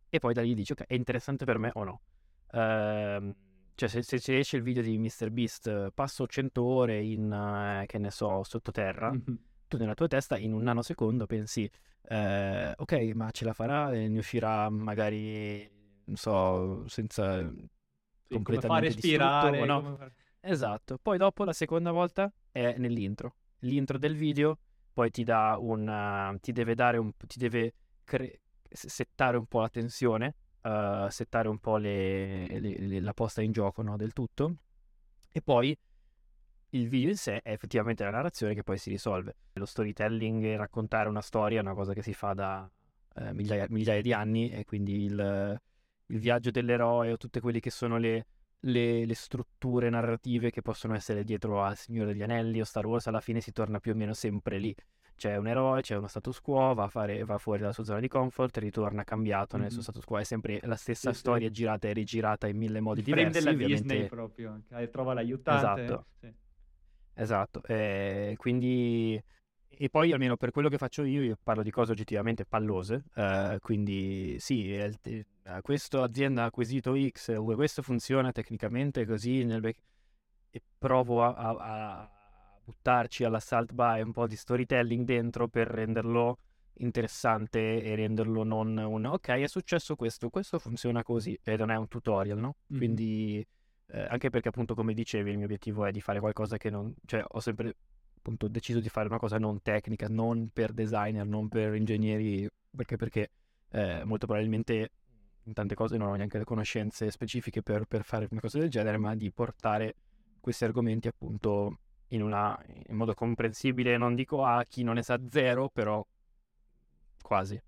E poi da lì dici ok, è interessante per me o no. Ehm, cioè se, se ci esce il video di MrBeast, passo 100 ore in, eh, che ne so, sottoterra, Mhm. tu nella tua testa in un nanosecondo pensi, eh, ok, ma ce la farà e ne uscirà magari, non so, senza Sì, come completamente distrutto respirare, o no? come fare- Esatto. Poi dopo la seconda volta è nell'intro. L'intro del video poi ti un... uh, ti deve dare un... ti deve cre- settare un po' la tensione, uh, settare un po' le, le, le, la posta in gioco no, del tutto. E poi il video in sé è effettivamente la narrazione che poi si risolve. Lo storytelling raccontare una storia è una cosa che si fa da eh, migliaia, migliaia, di anni e quindi il, il, viaggio dell'eroe o tutte quelle che sono le, le, le, strutture narrative che possono essere dietro a Signore degli Anelli o Star Wars alla fine si torna più o meno sempre lì. C'è un eroe, c'è uno status quo, va, fare, va fuori dalla sua zona di comfort, ritorna cambiato mm-hmm. nel suo status quo. È sempre la stessa sì, storia sì. girata e rigirata in mille modi il diversi. della ovviamente... Disney proprio, trova l'aiutante. Esatto. Sì. Esatto, e quindi e poi almeno per quello che faccio io, io parlo di cose oggettivamente pallose, eh, quindi sì, è, questa azienda ha acquisito X, questo funziona tecnicamente così nel e provo a, a, a buttarci all'assault by un po' di storytelling dentro per renderlo interessante e renderlo non un ok è successo questo, questo funziona così e non è un tutorial, no? Mm-hmm. Quindi eh, anche perché appunto come dicevi il mio obiettivo è di fare qualcosa che non, cioè ho sempre appunto deciso di fare una cosa non tecnica, non per designer, non per ingegneri, perché, perché eh, molto probabilmente in tante cose non ho neanche le conoscenze specifiche per, per, fare una cosa del genere, ma di portare questi argomenti appunto in, una, in modo comprensibile, non dico a chi non ne sa zero, però quasi.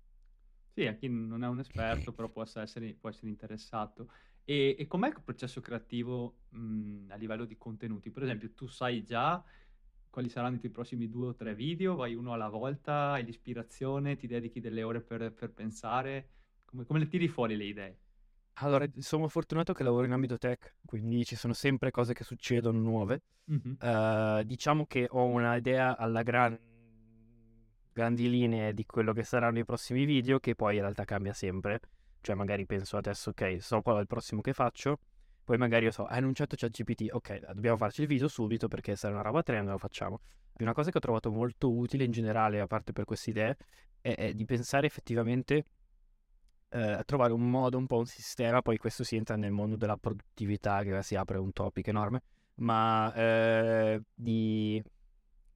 Sì, a chi non è un esperto, però può essere, può essere interessato. E, e com'è il processo creativo mh, a livello di contenuti? Per esempio, tu sai già quali saranno i tuoi prossimi due o tre video, vai uno alla volta, hai l'ispirazione, ti dedichi delle ore per, per pensare, come, come le tiri fuori le idee? Allora, sono fortunato che lavoro in ambito tech, quindi ci sono sempre cose che succedono nuove. Mm-hmm. Uh, diciamo che ho un'idea alla gran... grandi linee di quello che saranno i prossimi video, che poi in realtà cambia sempre. Cioè, magari penso adesso, ok, so qual è il prossimo che faccio. Poi magari io so, hai annunciato ChatGPT, ok, dobbiamo farci il video subito perché sarà una roba trend, lo facciamo. Una cosa che ho trovato molto utile in generale, a parte per queste idee, è, è di pensare effettivamente eh, a trovare un modo, un po' un sistema, poi questo si entra nel mondo della produttività, che si apre un topic enorme, ma eh, di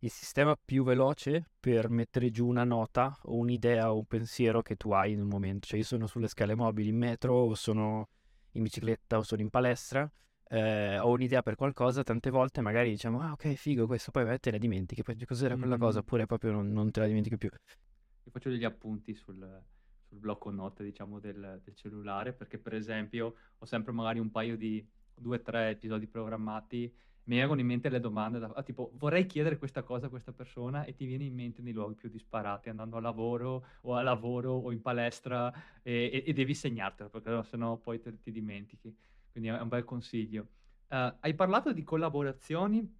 il sistema più veloce per mettere giù una nota o un'idea o un pensiero che tu hai in un momento. Cioè io sono sulle scale mobili in metro o sono in bicicletta o sono in palestra, eh, ho un'idea per qualcosa, tante volte magari diciamo ah ok figo questo, poi te la dimentichi, poi cos'era quella mm. cosa oppure proprio non, non, te la dimentichi più. Io faccio degli appunti sul, sul blocco note diciamo del, del cellulare perché per esempio ho sempre magari un paio di due o tre episodi programmati mi vengono in mente le domande, da, tipo vorrei chiedere questa cosa a questa persona e ti viene in mente nei luoghi più disparati, andando a lavoro o a lavoro o in palestra e, e, e devi segnartelo perché sennò poi te, ti dimentichi. Quindi è un bel consiglio. Uh, hai parlato di collaborazioni,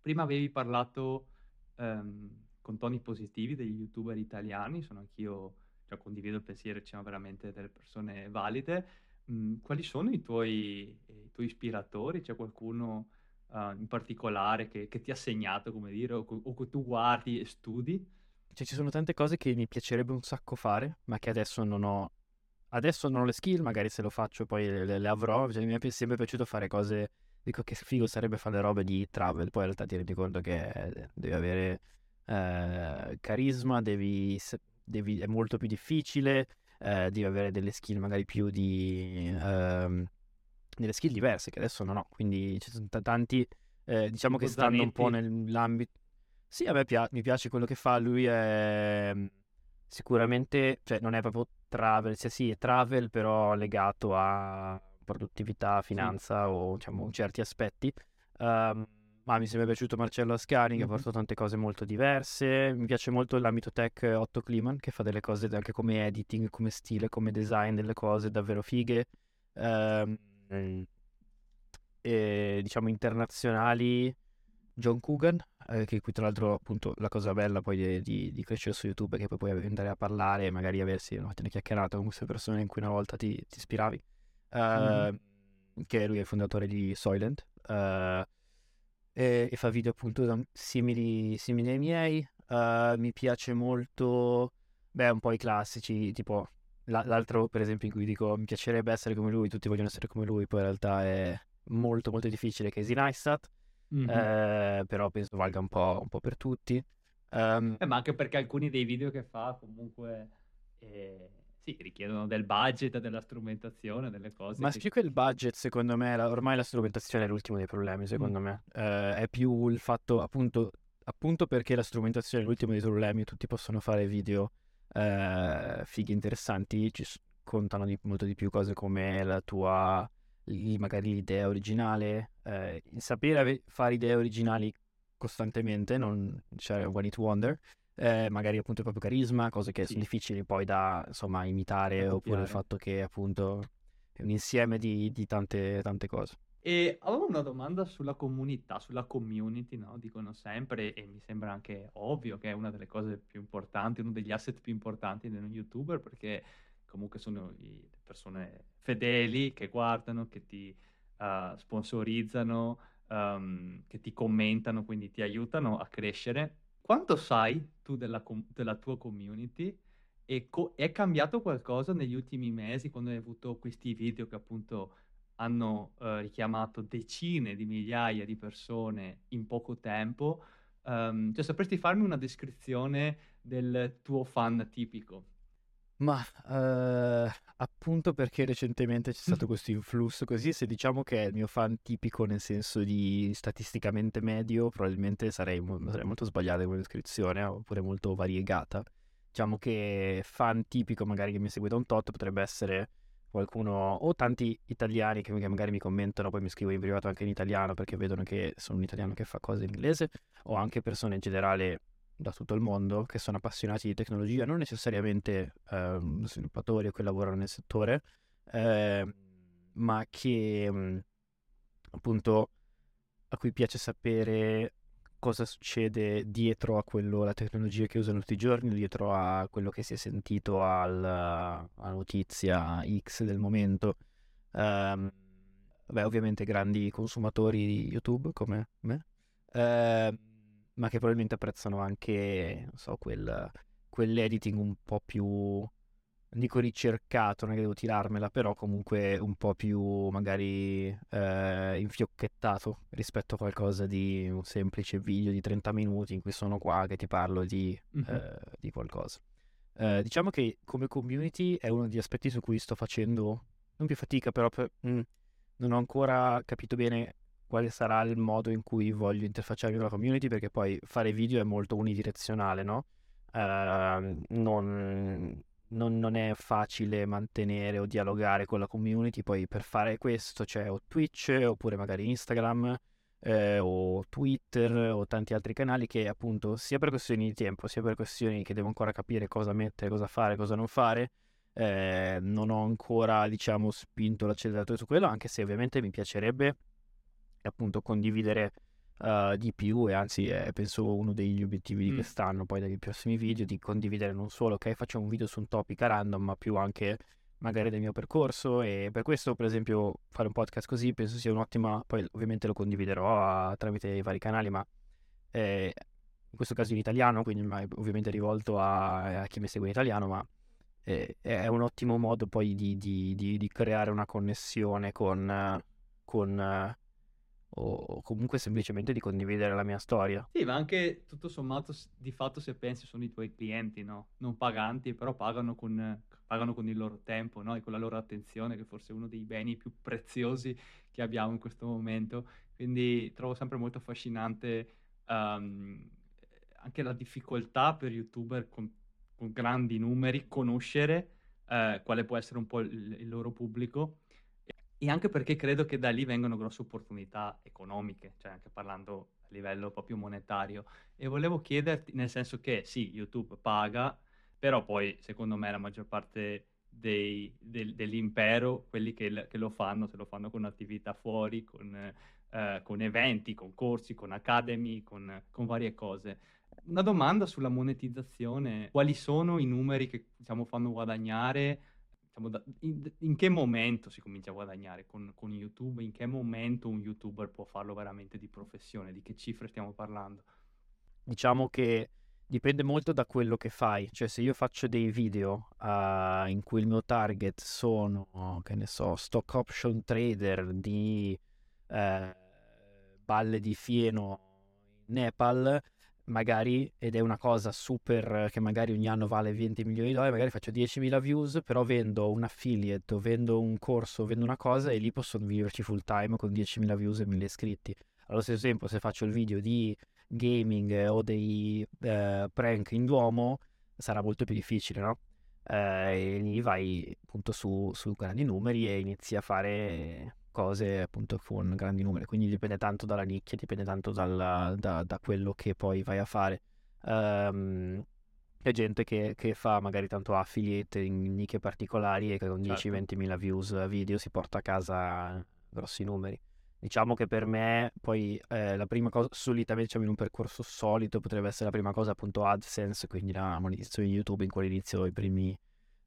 prima avevi parlato um, con toni positivi degli youtuber italiani, sono anch'io, cioè condivido il pensiero, ci veramente delle persone valide. Mm, quali sono i tuoi, i tuoi ispiratori? C'è qualcuno uh, in particolare che, che, ti ha segnato, come dire, o, o, che tu guardi e studi? Cioè, ci sono tante cose che mi piacerebbe un sacco fare, ma che adesso non ho. Adesso non ho le skill, magari se lo faccio poi le, le avrò. Cioè, mi è sempre piaciuto fare cose. Dico che figo sarebbe fare robe di travel. Poi in realtà ti rendi conto che eh, devi avere eh, carisma, devi, devi, è molto più difficile. Eh, devi avere delle skill magari più di. Ehm, delle skill diverse che adesso non ho, quindi ci sono t- tanti, eh, diciamo che stanno un po' nell'ambito... Sì, a me pia- mi piace quello che fa, lui è mm, sicuramente, cioè non è proprio travel, cioè sì, è travel però legato a produttività, finanza sì. o diciamo certi aspetti. Um, ma mi sembra piaciuto Marcello Ascani che ha portato tante cose molto diverse. Mi piace molto l'ambito tech Otto Kliman che fa delle cose anche come editing, come stile, come design delle cose davvero fighe. Um, e, diciamo internazionali John Coogan eh, che qui tra l'altro appunto la cosa bella poi di, di, di, crescere su YouTube è che poi puoi andare a parlare e magari aversi una chiacchierata con queste persone in cui una volta ti, ti ispiravi uh, mm-hmm. che lui è il fondatore di Soylent uh, e, e, fa video appunto simili, simili ai miei uh, mi piace molto beh un po' i classici tipo l'altro, per esempio, in cui dico mi piacerebbe essere come lui, tutti vogliono essere come lui, poi in realtà è molto molto difficile Casey Neistat, Mhm. eh, però penso valga un po', un po' per tutti. Ehm, Eh, ma anche perché alcuni dei video che fa comunque eh, sì, richiedono del budget, della strumentazione, delle cose Ma che... più che il budget, secondo me, la- ormai la strumentazione è l'ultimo dei problemi, secondo Mm. me. Eh, è più il fatto, appunto, appunto perché la strumentazione è l'ultimo dei problemi, tutti possono fare video eh, fighi interessanti, ci contano di- molto di più cose come la tua, magari l'idea originale, eh, il sapere ave- fare idee originali costantemente, non cioè one hit wonder, eh, magari appunto il proprio carisma, cose che Sì. sono difficili poi da, insomma, imitare, oppure il fatto che appunto è un insieme di, di tante, tante cose. E avevo una domanda sulla comunità, sulla community, no? Dicono sempre, e mi sembra anche ovvio che è una delle cose più importanti, uno degli asset più importanti di un youtuber, perché comunque sono le persone fedeli che guardano, che ti eh, sponsorizzano, ehm, che ti commentano, quindi ti aiutano a crescere. Quanto sai tu della, com- della tua community? E co- è cambiato qualcosa negli ultimi mesi quando hai avuto questi video che appunto hanno eh, richiamato decine di migliaia di persone in poco tempo? Ehm, cioè, sapresti farmi una descrizione del tuo fan tipico? Ma eh, appunto perché recentemente c'è stato [LAUGHS] questo influsso così, se diciamo che è il mio fan tipico nel senso di statisticamente medio, probabilmente sarei, sarei molto sbagliata come descrizione, oppure molto variegata. Diciamo che fan tipico magari che mi segue da un tot potrebbe essere qualcuno o tanti italiani che, magari mi commentano, poi mi scrivo in privato anche in italiano perché vedono che sono un italiano che fa cose in inglese, o anche persone in generale da tutto il mondo che sono appassionati di tecnologia, non necessariamente ehm, sviluppatori o che lavorano nel settore, ehm, ma che mm, appunto a cui piace sapere cosa succede dietro a quello, la tecnologia che usano tutti i giorni, dietro a quello che si è sentito al- alla notizia X del momento. Ehm, beh, ovviamente grandi consumatori di YouTube come me, ehm, ma che probabilmente apprezzano anche, non so, quel, quell'editing un po' più, dico ricercato, non è che devo tirarmela, però comunque un po' più magari eh, infiocchettato rispetto a qualcosa di un semplice video di 30 minuti in cui sono qua che ti parlo di, Mhm. eh, di qualcosa. Eh, diciamo che come community è uno degli aspetti su cui sto facendo, non più fatica, però per- mm, non ho ancora capito bene quale sarà il modo in cui voglio interfacciarmi con la community, perché poi fare video è molto unidirezionale, no? Ehm, non, non- non è facile mantenere o dialogare con la community, poi per fare questo c'è o Twitch, oppure magari Instagram, eh, o Twitter, o tanti altri canali che appunto, sia per questioni di tempo, sia per questioni che devo ancora capire cosa mettere, cosa fare, cosa non fare, eh, non ho ancora, diciamo, spinto l'acceleratore su quello, anche se ovviamente mi piacerebbe appunto condividere eh, di più e anzi è penso uno degli obiettivi di Mm. quest'anno, poi dai prossimi video, di condividere non solo, ok, facciamo un video su un topic a random, ma più anche magari del mio percorso e per questo per esempio fare un podcast così penso sia un'ottima, poi ovviamente lo condividerò a- tramite i vari canali, ma eh, in questo caso in italiano, quindi ma è ovviamente rivolto a, a chi mi segue in italiano, ma eh, è un ottimo modo poi di, di- di- di creare una connessione con, eh, con, eh, o, comunque semplicemente di condividere la mia storia. Sì, ma anche tutto sommato, di fatto, se pensi, sono i tuoi clienti, no? Non paganti, però pagano con, pagano con il loro tempo, no? E con la loro attenzione, che forse è uno dei beni più preziosi che abbiamo in questo momento. Quindi trovo sempre molto affascinante ehm, anche la difficoltà per youtuber con, con grandi numeri conoscere eh, quale può essere un po' il, il loro pubblico. E anche perché credo che da lì vengano grosse opportunità economiche, cioè anche parlando a livello proprio monetario. E volevo chiederti, nel senso che sì, YouTube paga, però poi secondo me la maggior parte dei- del- dell'impero, quelli che, che lo fanno, se lo fanno con attività fuori, con, eh, con eventi, con corsi, con academy, con, con varie cose. Una domanda sulla monetizzazione, quali sono i numeri che diciamo, fanno guadagnare? Diciamo, da- in, in che momento si comincia a guadagnare con, con YouTube? In che momento un YouTuber può farlo veramente di professione? Di che cifre stiamo parlando? Diciamo che dipende molto da quello che fai, cioè se io faccio dei video ah, in cui il mio target sono, che ne so, stock option trader di eh, balle di fieno in Nepal, magari, ed è una cosa super che magari ogni anno vale 20 milioni di dollari, magari faccio 10.000 views, però vendo un affiliate, o vendo un corso, o vendo una cosa e lì posso viverci full time con 10.000 views e 1.000 iscritti. Allo stesso tempo, se faccio il video di gaming o dei eh, prank in Duomo, sarà molto più difficile, no? Eh, e lì vai appunto su, su grandi numeri e inizi a fare cose appunto con grandi numeri, quindi dipende tanto dalla nicchia, dipende tanto dalla, da, da, quello che poi vai a fare. Um, c'è gente che, che, fa magari tanto affiliate in nicchie particolari e che con certo. 10-20 mila views video si porta a casa grossi numeri. Diciamo che per me poi eh, la prima cosa, solitamente diciamo in un percorso solito potrebbe essere la prima cosa appunto AdSense, quindi la monetizzazione di YouTube in cui inizio i primi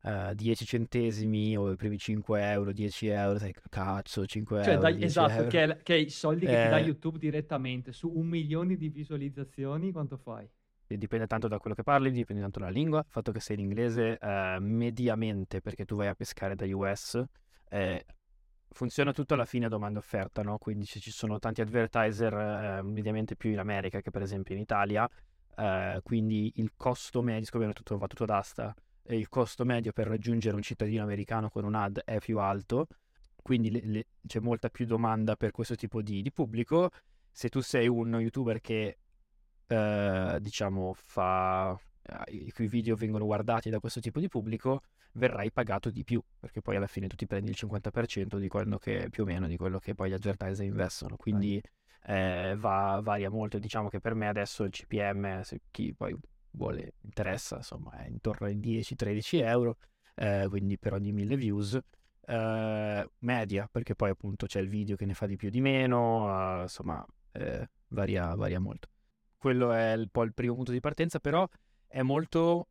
uh, eh, 10 centesimi o i primi 5 euro, 10 euro, sai, cazzo, 5 cioè, euro. Dai, esatto, euro. Che, è, che è i soldi che eh... ti dà YouTube direttamente su un milione di visualizzazioni, quanto fai? Dipende tanto da quello che parli, dipende tanto dalla lingua. Il fatto che sei in inglese, uh, mediamente, perché tu vai a pescare da US, eh, funziona tutto alla fine domanda-offerta, no? Quindi se ci sono tanti advertiser, eh, mediamente più in America che per esempio in Italia, eh, quindi il costo medio, siccome tutto, va tutto d'asta, e il costo medio per raggiungere un cittadino americano con un ad è più alto, quindi le, le, c'è molta più domanda per questo tipo di, di pubblico. Se tu sei un youtuber che, eh, diciamo, fa eh, i cui video vengono guardati da questo tipo di pubblico, verrai pagato di più, perché poi alla fine tu ti prendi il 50% di quello che più o meno di quello che poi gli advertiser investono. Quindi eh, va, varia molto. Diciamo che per me adesso il CPM, se chi poi vuole, interessa, insomma, è intorno ai 10-13 euro, eh, quindi per ogni 1000 views. Eh, media, perché poi appunto c'è il video che ne fa di più di meno, uh, insomma, eh, varia, varia molto. Quello è un po' il primo punto di partenza, però è molto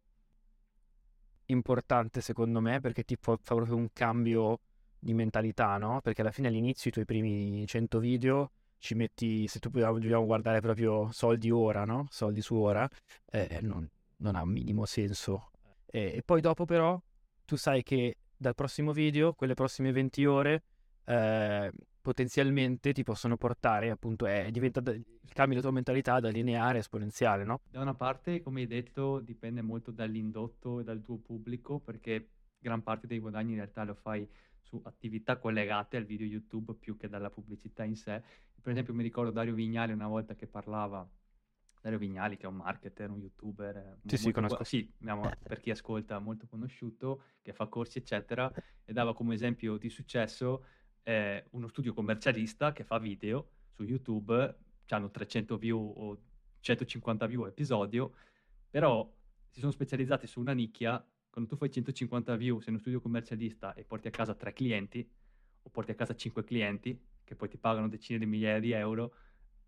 importante secondo me perché ti fa proprio un cambio di mentalità, no? Perché alla fine all'inizio i tuoi primi 100 video ci metti, se tu vogliamo guardare proprio soldi ora, no? Soldi su ora, eh, non, non, ha un minimo senso. E, e, poi dopo però tu sai che dal prossimo video, quelle prossime 20 ore, eh, potenzialmente ti possono portare, appunto, è, diventa il cambio della tua mentalità da lineare a esponenziale, no? Da una parte, come hai detto, dipende molto dall'indotto e dal tuo pubblico, perché gran parte dei guadagni in realtà lo fai su attività collegate al video YouTube più che dalla pubblicità in sé. Per esempio mi ricordo Dario Vignali una volta che parlava, Dario Vignali che è un marketer, un youtuber, eh, sì, sì, conosco. sì abbiamo, per chi ascolta molto conosciuto, che fa corsi eccetera, e dava come esempio di successo eh, uno studio commercialista che fa video su YouTube, hanno 300 view o 150 view episodio, però si sono specializzati su una nicchia quando tu fai 150 view, sei uno studio commercialista e porti a casa 3 clienti, o porti a casa 5 clienti, che poi ti pagano decine di migliaia di euro,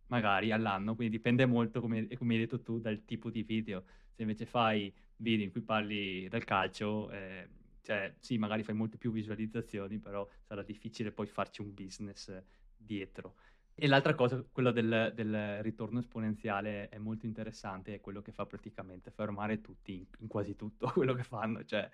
magari all'anno, quindi dipende molto, come, come hai detto tu, dal tipo di video. Se invece fai video in cui parli del calcio, eh, cioè sì, magari fai molte più visualizzazioni, però sarà difficile poi farci un business dietro. E l'altra cosa, quella del, del, ritorno esponenziale, è molto interessante, è quello che fa praticamente fermare tutti in, in quasi tutto [LAUGHS] quello che fanno, cioè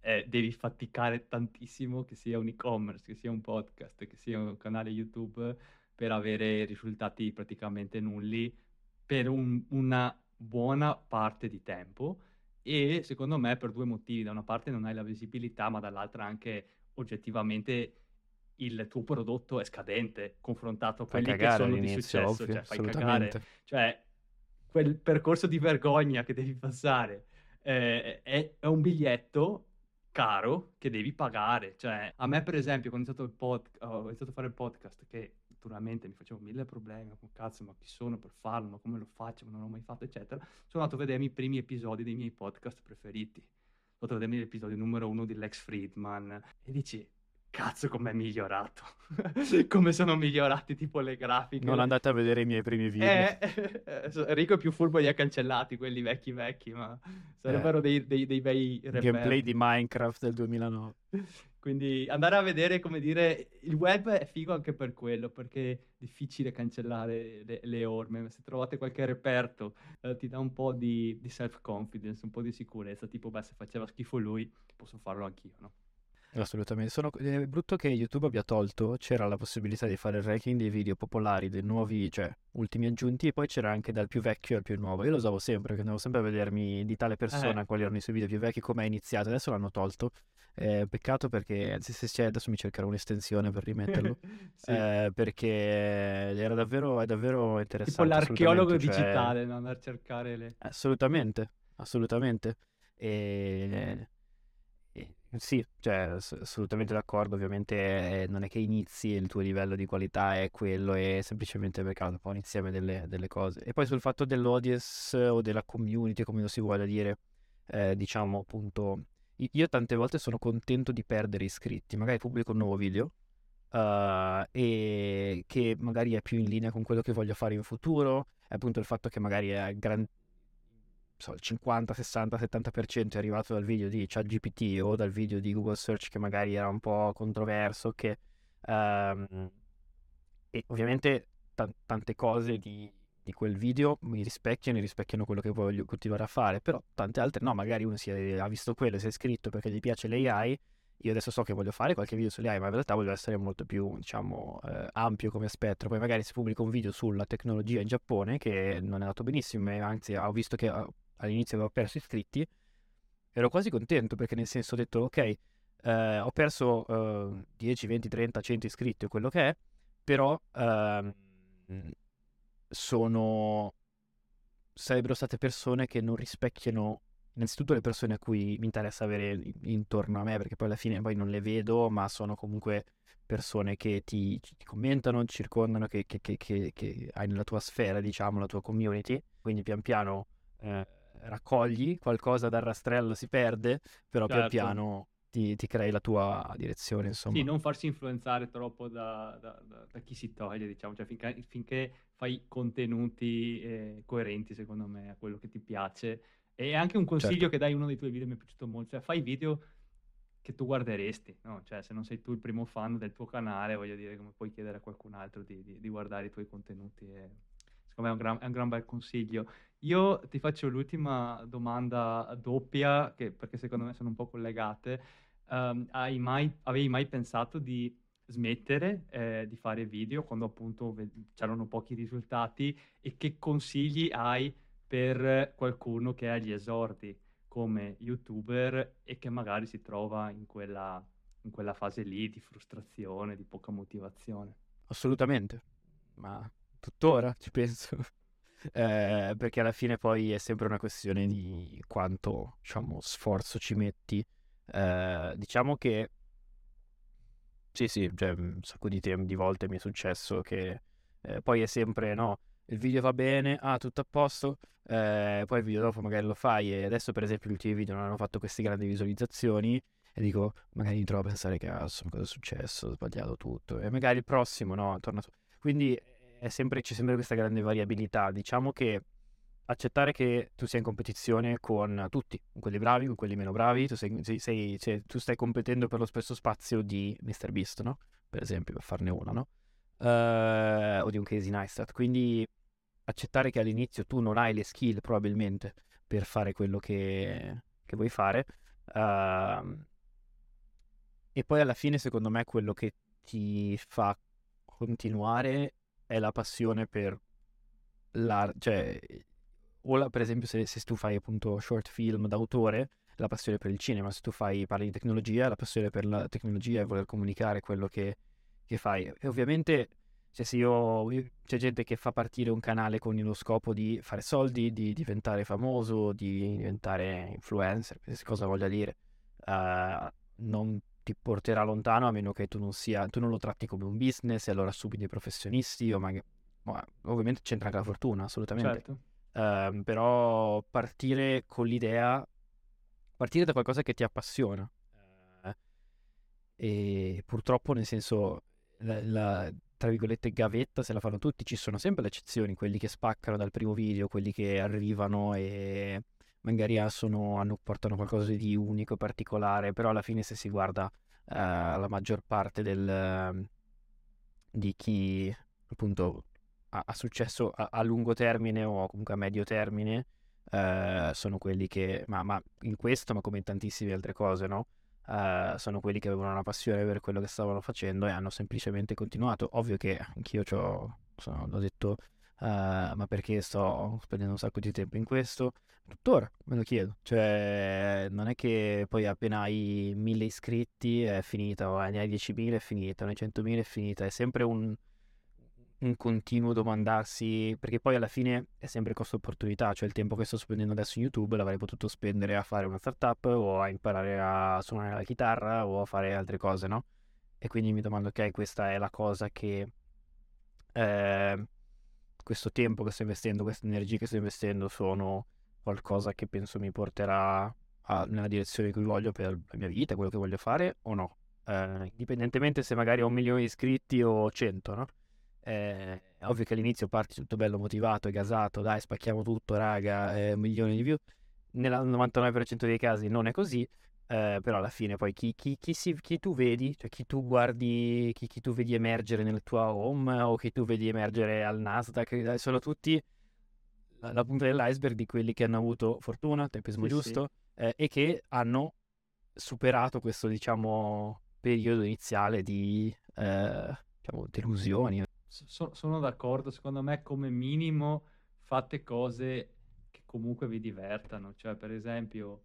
eh, devi faticare tantissimo, che sia un e-commerce, che sia un podcast, che sia un canale YouTube, per avere risultati praticamente nulli per un, una buona parte di tempo. E secondo me per due motivi, da una parte non hai la visibilità, ma dall'altra anche oggettivamente il tuo prodotto è scadente confrontato a quelli che sono di successo, ovvio, cioè fai cagare. Cioè, quel percorso di vergogna che devi passare eh, è, è, un biglietto caro che devi pagare. Cioè, a me, per esempio, quando ho iniziato, pod- ho iniziato a fare il podcast, che naturalmente mi facevo mille problemi, ma cazzo, ma chi sono per farlo, ma come lo faccio, ma non l'ho mai fatto, eccetera, sono andato a vedermi i primi episodi dei miei podcast preferiti. Ho trovato l'episodio numero uno di Lex Friedman e dici, cazzo com'è migliorato, [LAUGHS] come sono migliorati tipo le grafiche. Non andate a vedere i miei primi video. Eh, Enrico è più furbo li ha cancellati, quelli vecchi vecchi, ma sarebbero eh. dei, dei, dei bei reperti. Gameplay di Minecraft del 2009. [LAUGHS] Quindi andare a vedere, come dire, il web è figo anche per quello, perché è difficile cancellare le, le orme. Se trovate qualche reperto, eh, ti dà un po' di, di self-confidence, un po' di sicurezza, tipo, beh, se faceva schifo lui, posso farlo anch'io, no? Assolutamente. Sono... È brutto che YouTube abbia tolto, c'era la possibilità di fare il ranking dei video popolari, dei nuovi, cioè ultimi aggiunti, e poi c'era anche dal più vecchio al più nuovo. Io lo usavo sempre, perché andavo sempre a vedermi di tale persona Eh, quali erano i suoi video più vecchi, come è iniziato. Adesso l'hanno tolto. Eh, peccato perché, anzi, se c'è, adesso mi cercherò un'estensione per rimetterlo. [LAUGHS] sì. eh, perché era davvero, è davvero Tipo interessante, l'archeologo assolutamente. Cioè, digitale, no? Andare a cercare le... assolutamente, assolutamente. E- sì, cioè, ass- assolutamente d'accordo. Ovviamente eh, non è che inizi e il tuo livello di qualità è quello, è semplicemente perché è un po' un insieme delle, delle cose. E poi sul fatto dell'audience o della community, come lo si voglia dire, eh, diciamo appunto, io tante volte sono contento di perdere iscritti. Magari pubblico un nuovo video eh, e che magari è più in linea con quello che voglio fare in futuro. È appunto il fatto che magari è gran- so, il 50, 60, 70% è arrivato dal video di ChatGPT o dal video di Google Search che magari era un po' controverso, che, ehm, e ovviamente ta- tante cose di, di quel video mi rispecchiano e rispecchiano quello che voglio continuare a fare, però tante altre no, magari uno è- ha visto quello, si è iscritto perché gli piace l'AI, io adesso so che voglio fare qualche video sull'AI, ma in realtà voglio essere molto più, diciamo, eh, ampio come spettro. Poi magari si pubblica un video sulla tecnologia in Giappone che non è andato benissimo, anzi ho visto che eh, all'inizio avevo perso iscritti, ero quasi contento perché nel senso ho detto, ok, eh, ho perso eh, 10, 20, 30, 100 iscritti o quello che è, però ehm, sono... sarebbero state persone che non rispecchiano innanzitutto le persone a cui mi interessa avere intorno a me, perché poi alla fine poi non le vedo, ma sono comunque persone che ti, ti commentano, ti circondano, che, che- che- che- che hai nella tua sfera, diciamo, la tua community. Quindi pian piano eh, raccogli qualcosa dal rastrello, si perde, però pian Certo. piano ti, ti crei la tua direzione, Sì, insomma. non farsi influenzare troppo da, da- da- da chi si toglie, diciamo, cioè finché, finché fai contenuti eh, coerenti, secondo me, a quello che ti piace. E anche un consiglio Certo. che dai in uno dei tuoi video mi è piaciuto molto, cioè fai video che tu guarderesti, no? Cioè se non sei tu il primo fan del tuo canale, voglio dire, come puoi chiedere a qualcun altro di, di- di guardare i tuoi contenuti. E, secondo me è un gran, è un gran bel consiglio. Io ti faccio l'ultima domanda doppia, che- perché secondo me sono un po' collegate. Hai mai, avevi mai pensato di smettere eh, di fare video quando appunto ve- c'erano pochi risultati e che consigli hai per qualcuno che è agli esordi come youtuber e che magari si trova in quella, in quella fase lì di frustrazione, di poca motivazione? Assolutamente, ma tuttora ci penso. [LAUGHS] Eh, perché alla fine poi è sempre una questione di quanto, diciamo, sforzo ci metti. Eh, diciamo che sì, sì, cioè, un sacco di, tem- di volte mi è successo che eh, poi è sempre, no, il video va bene, ah, tutto a posto, eh, poi il video dopo magari lo fai e adesso per esempio gli ultimi video non hanno fatto queste grandi visualizzazioni e dico, magari mi trovo a pensare che, ah, cosa è successo, ho sbagliato tutto e magari il prossimo, no, torna su. Quindi sempre, c'è sempre questa grande variabilità. Diciamo che accettare che tu sia in competizione con tutti, con quelli bravi, con quelli meno bravi, tu, sei, sei- cioè, tu stai competendo per lo stesso spazio di MrBeast, no? Per esempio, per farne una, no? Eh, o di un Casey Neistat. Quindi accettare che all'inizio tu non hai le skill probabilmente per fare quello che, che vuoi fare. ehm, e poi alla fine, secondo me, quello che ti fa continuare è la passione per l'arte, cioè, o la- per esempio se, se tu fai appunto short film d'autore, la passione per il cinema, se tu fai, parli di tecnologia, la passione per la tecnologia e voler comunicare quello che, che fai. E ovviamente, cioè, se io, c'è gente che fa partire un canale con lo scopo di fare soldi, di diventare famoso, di diventare influencer, qualsiasi cosa voglia dire, eh, non ti porterà lontano a meno che tu non sia, tu non lo tratti come un business e allora subito i professionisti o magari, ma ovviamente c'entra anche la fortuna, assolutamente. Certo. Ehm, però partire con l'idea, partire da qualcosa che ti appassiona. Eh, e purtroppo, nel senso, la, la- tra virgolette, gavetta se la fanno tutti, ci sono sempre le eccezioni, quelli che spaccano dal primo video, quelli che arrivano e magari sono- hanno- portano qualcosa di unico, particolare, però alla fine se si guarda eh, la maggior parte del, di chi appunto ha, ha successo a, a lungo termine o comunque a medio termine, eh, sono quelli che, ma, ma in questo, ma come in tantissime altre cose, no? uh, sono quelli che avevano una passione per quello che stavano facendo e hanno semplicemente continuato. Ovvio che anch'io sono, l'ho detto, uh, ma perché sto spendendo un sacco di tempo in questo? Tuttora me lo chiedo, cioè non è che poi appena hai mille iscritti è finita, o ne hai 10.000 è finita, ne hai 100.000 è finita, è sempre un, un continuo domandarsi, perché poi alla fine è sempre costo opportunità, cioè il tempo che sto spendendo adesso in YouTube l'avrei potuto spendere a fare una startup o a imparare a suonare la chitarra o a fare altre cose, no? E quindi mi domando, ok, questa è la cosa che eh, questo tempo che sto investendo, queste energie che sto investendo sono qualcosa che penso mi porterà a, nella direzione che voglio per la mia vita, quello che voglio fare o no? Eh, indipendentemente se magari ho un milione di iscritti o cento, no? Eh, ovvio che all'inizio parti tutto bello motivato e gasato, dai spacchiamo tutto, raga, eh, milioni di view. Nel 99% dei casi non è così, eh, però alla fine poi chi, chi, chi, si, chi, tu vedi, cioè chi tu guardi, chi, tu vedi emergere nel tuo home o chi tu vedi emergere al Nasdaq, eh, sono tutti la, la punta dell'iceberg di quelli che hanno avuto fortuna, tempismo sì, giusto, sì. Eh, e che hanno superato questo, diciamo, periodo iniziale di, eh, diciamo, delusioni so, sono d'accordo, secondo me come minimo fate cose che comunque vi divertano, cioè per esempio,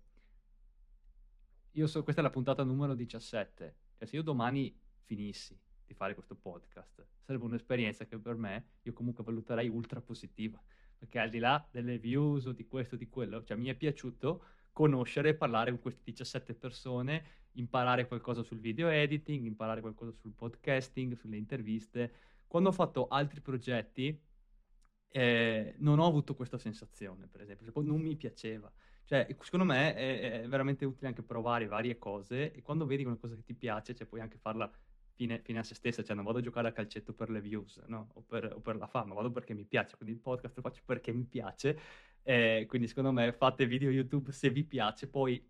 io so, questa è la puntata numero 17, cioè se io domani finissi di fare questo podcast, sarebbe un'esperienza che per me io comunque valuterei ultra positiva, perché al di là delle views o di questo o di quello, cioè mi è piaciuto conoscere e parlare con queste 17 persone, imparare qualcosa sul video editing, imparare qualcosa sul podcasting, sulle interviste, quando ho fatto altri progetti eh, non ho avuto questa sensazione, per esempio, non mi piaceva. Cioè, secondo me è, è, veramente utile anche provare varie cose e quando vedi una cosa che ti piace, cioè puoi anche farla fine, fine a se stessa, cioè non vado a giocare a calcetto per le views, no? O per, o per la fama, vado perché mi piace, quindi il podcast lo faccio perché mi piace, eh, quindi secondo me fate video YouTube se vi piace, poi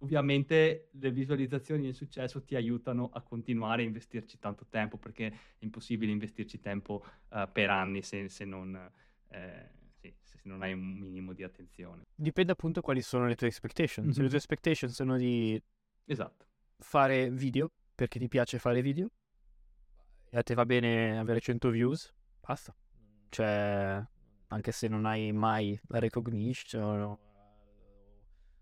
ovviamente le visualizzazioni e il successo ti aiutano a continuare a investirci tanto tempo perché è impossibile investirci tempo uh, per anni se, se, non, eh, sì, se, non, hai un minimo di attenzione. Dipende appunto quali sono le tue expectation. Mm-hmm. Se le mhm. tue expectation sono di esatto. fare video perché ti piace fare video e a te va bene avere 100 views, basta. Cioè, anche se non hai mai la recognition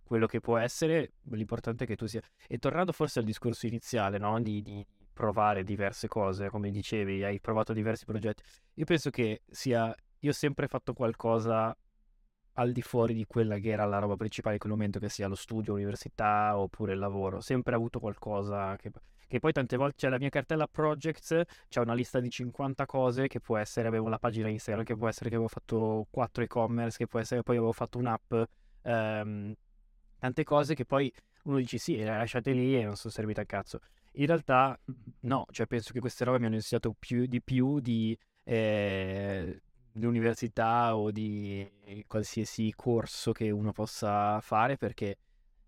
quello che può essere, l'importante è che tu sia... E tornando forse al discorso iniziale, no? Di, di provare diverse cose, come dicevi, hai provato diversi progetti. Io penso che sia... Io ho sempre fatto qualcosa al di fuori di quella che era la roba principale in quel momento, che sia lo studio, l'università oppure il lavoro. Ho sempre avuto qualcosa che, che poi tante volte c'è la mia cartella projects, c'è una lista di 50 cose che può essere, avevo la pagina Instagram, che può essere che avevo fatto 4 e-commerce, che può essere che poi avevo fatto un'app um, tante cose che poi uno dice sì, le lasciate lì e non sono servite a cazzo. In realtà no, cioè penso che queste robe mi hanno insegnato più, di più di, eh, l'università o di qualsiasi corso che uno possa fare perché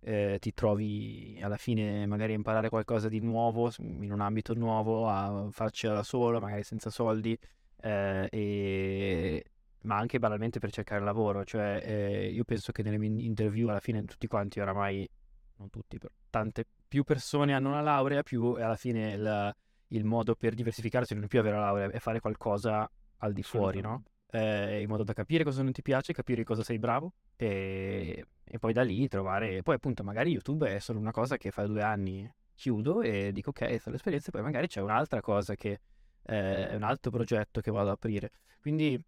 eh, ti trovi alla fine magari a imparare qualcosa di nuovo in un ambito nuovo, a farcela da solo, magari senza soldi eh, e ma anche banalmente per cercare lavoro. Cioè, eh, io penso che nelle mie interview alla fine tutti quanti oramai, non tutti, però tante più persone hanno una laurea, più alla fine il, il modo per diversificarsi non è più avere la laurea, è fare qualcosa al di fuori, no? Eh, in modo da capire cosa non ti piace, capire cosa sei bravo e, e poi da lì trovare... Poi appunto magari YouTube è solo una cosa che fa due anni chiudo e dico ok, sono l'esperienza, poi magari c'è un'altra cosa che eh, è un altro progetto che vado ad aprire. Quindi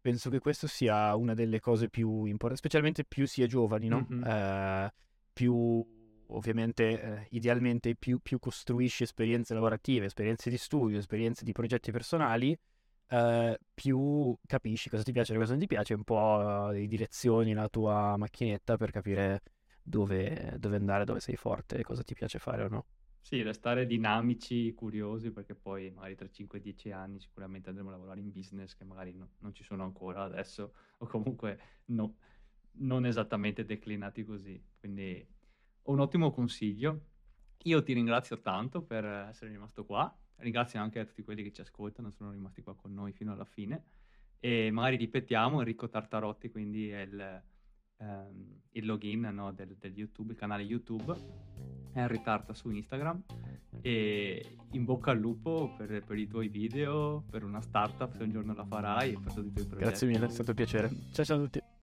penso che questo sia una delle cose più importanti, specialmente più si è giovani, no? Mm-hmm. Eh, più ovviamente eh, idealmente più, più, costruisci esperienze lavorative, esperienze di studio, esperienze di progetti personali, eh, più capisci cosa ti piace e cosa non ti piace, un po' di direzioni la tua macchinetta per capire dove, dove andare, dove sei forte, cosa ti piace fare o no. Sì, restare dinamici, curiosi, perché poi magari tra 5-10 anni sicuramente andremo a lavorare in business che magari no, non ci sono ancora adesso, o comunque no, non esattamente declinati così. Quindi un ottimo consiglio. Io ti ringrazio tanto per essere rimasto qua, ringrazio anche a tutti quelli che ci ascoltano, sono rimasti qua con noi fino alla fine. E magari ripetiamo, Enrico Tartarotti, quindi è il, ehm, il login no, del, del YouTube, il canale YouTube Henry Tarta su Instagram e in bocca al lupo per, per, i tuoi video, per una startup se un giorno la farai e per tutti i tuoi progetti. Grazie mille, è stato un piacere. Ciao ciao a tutti.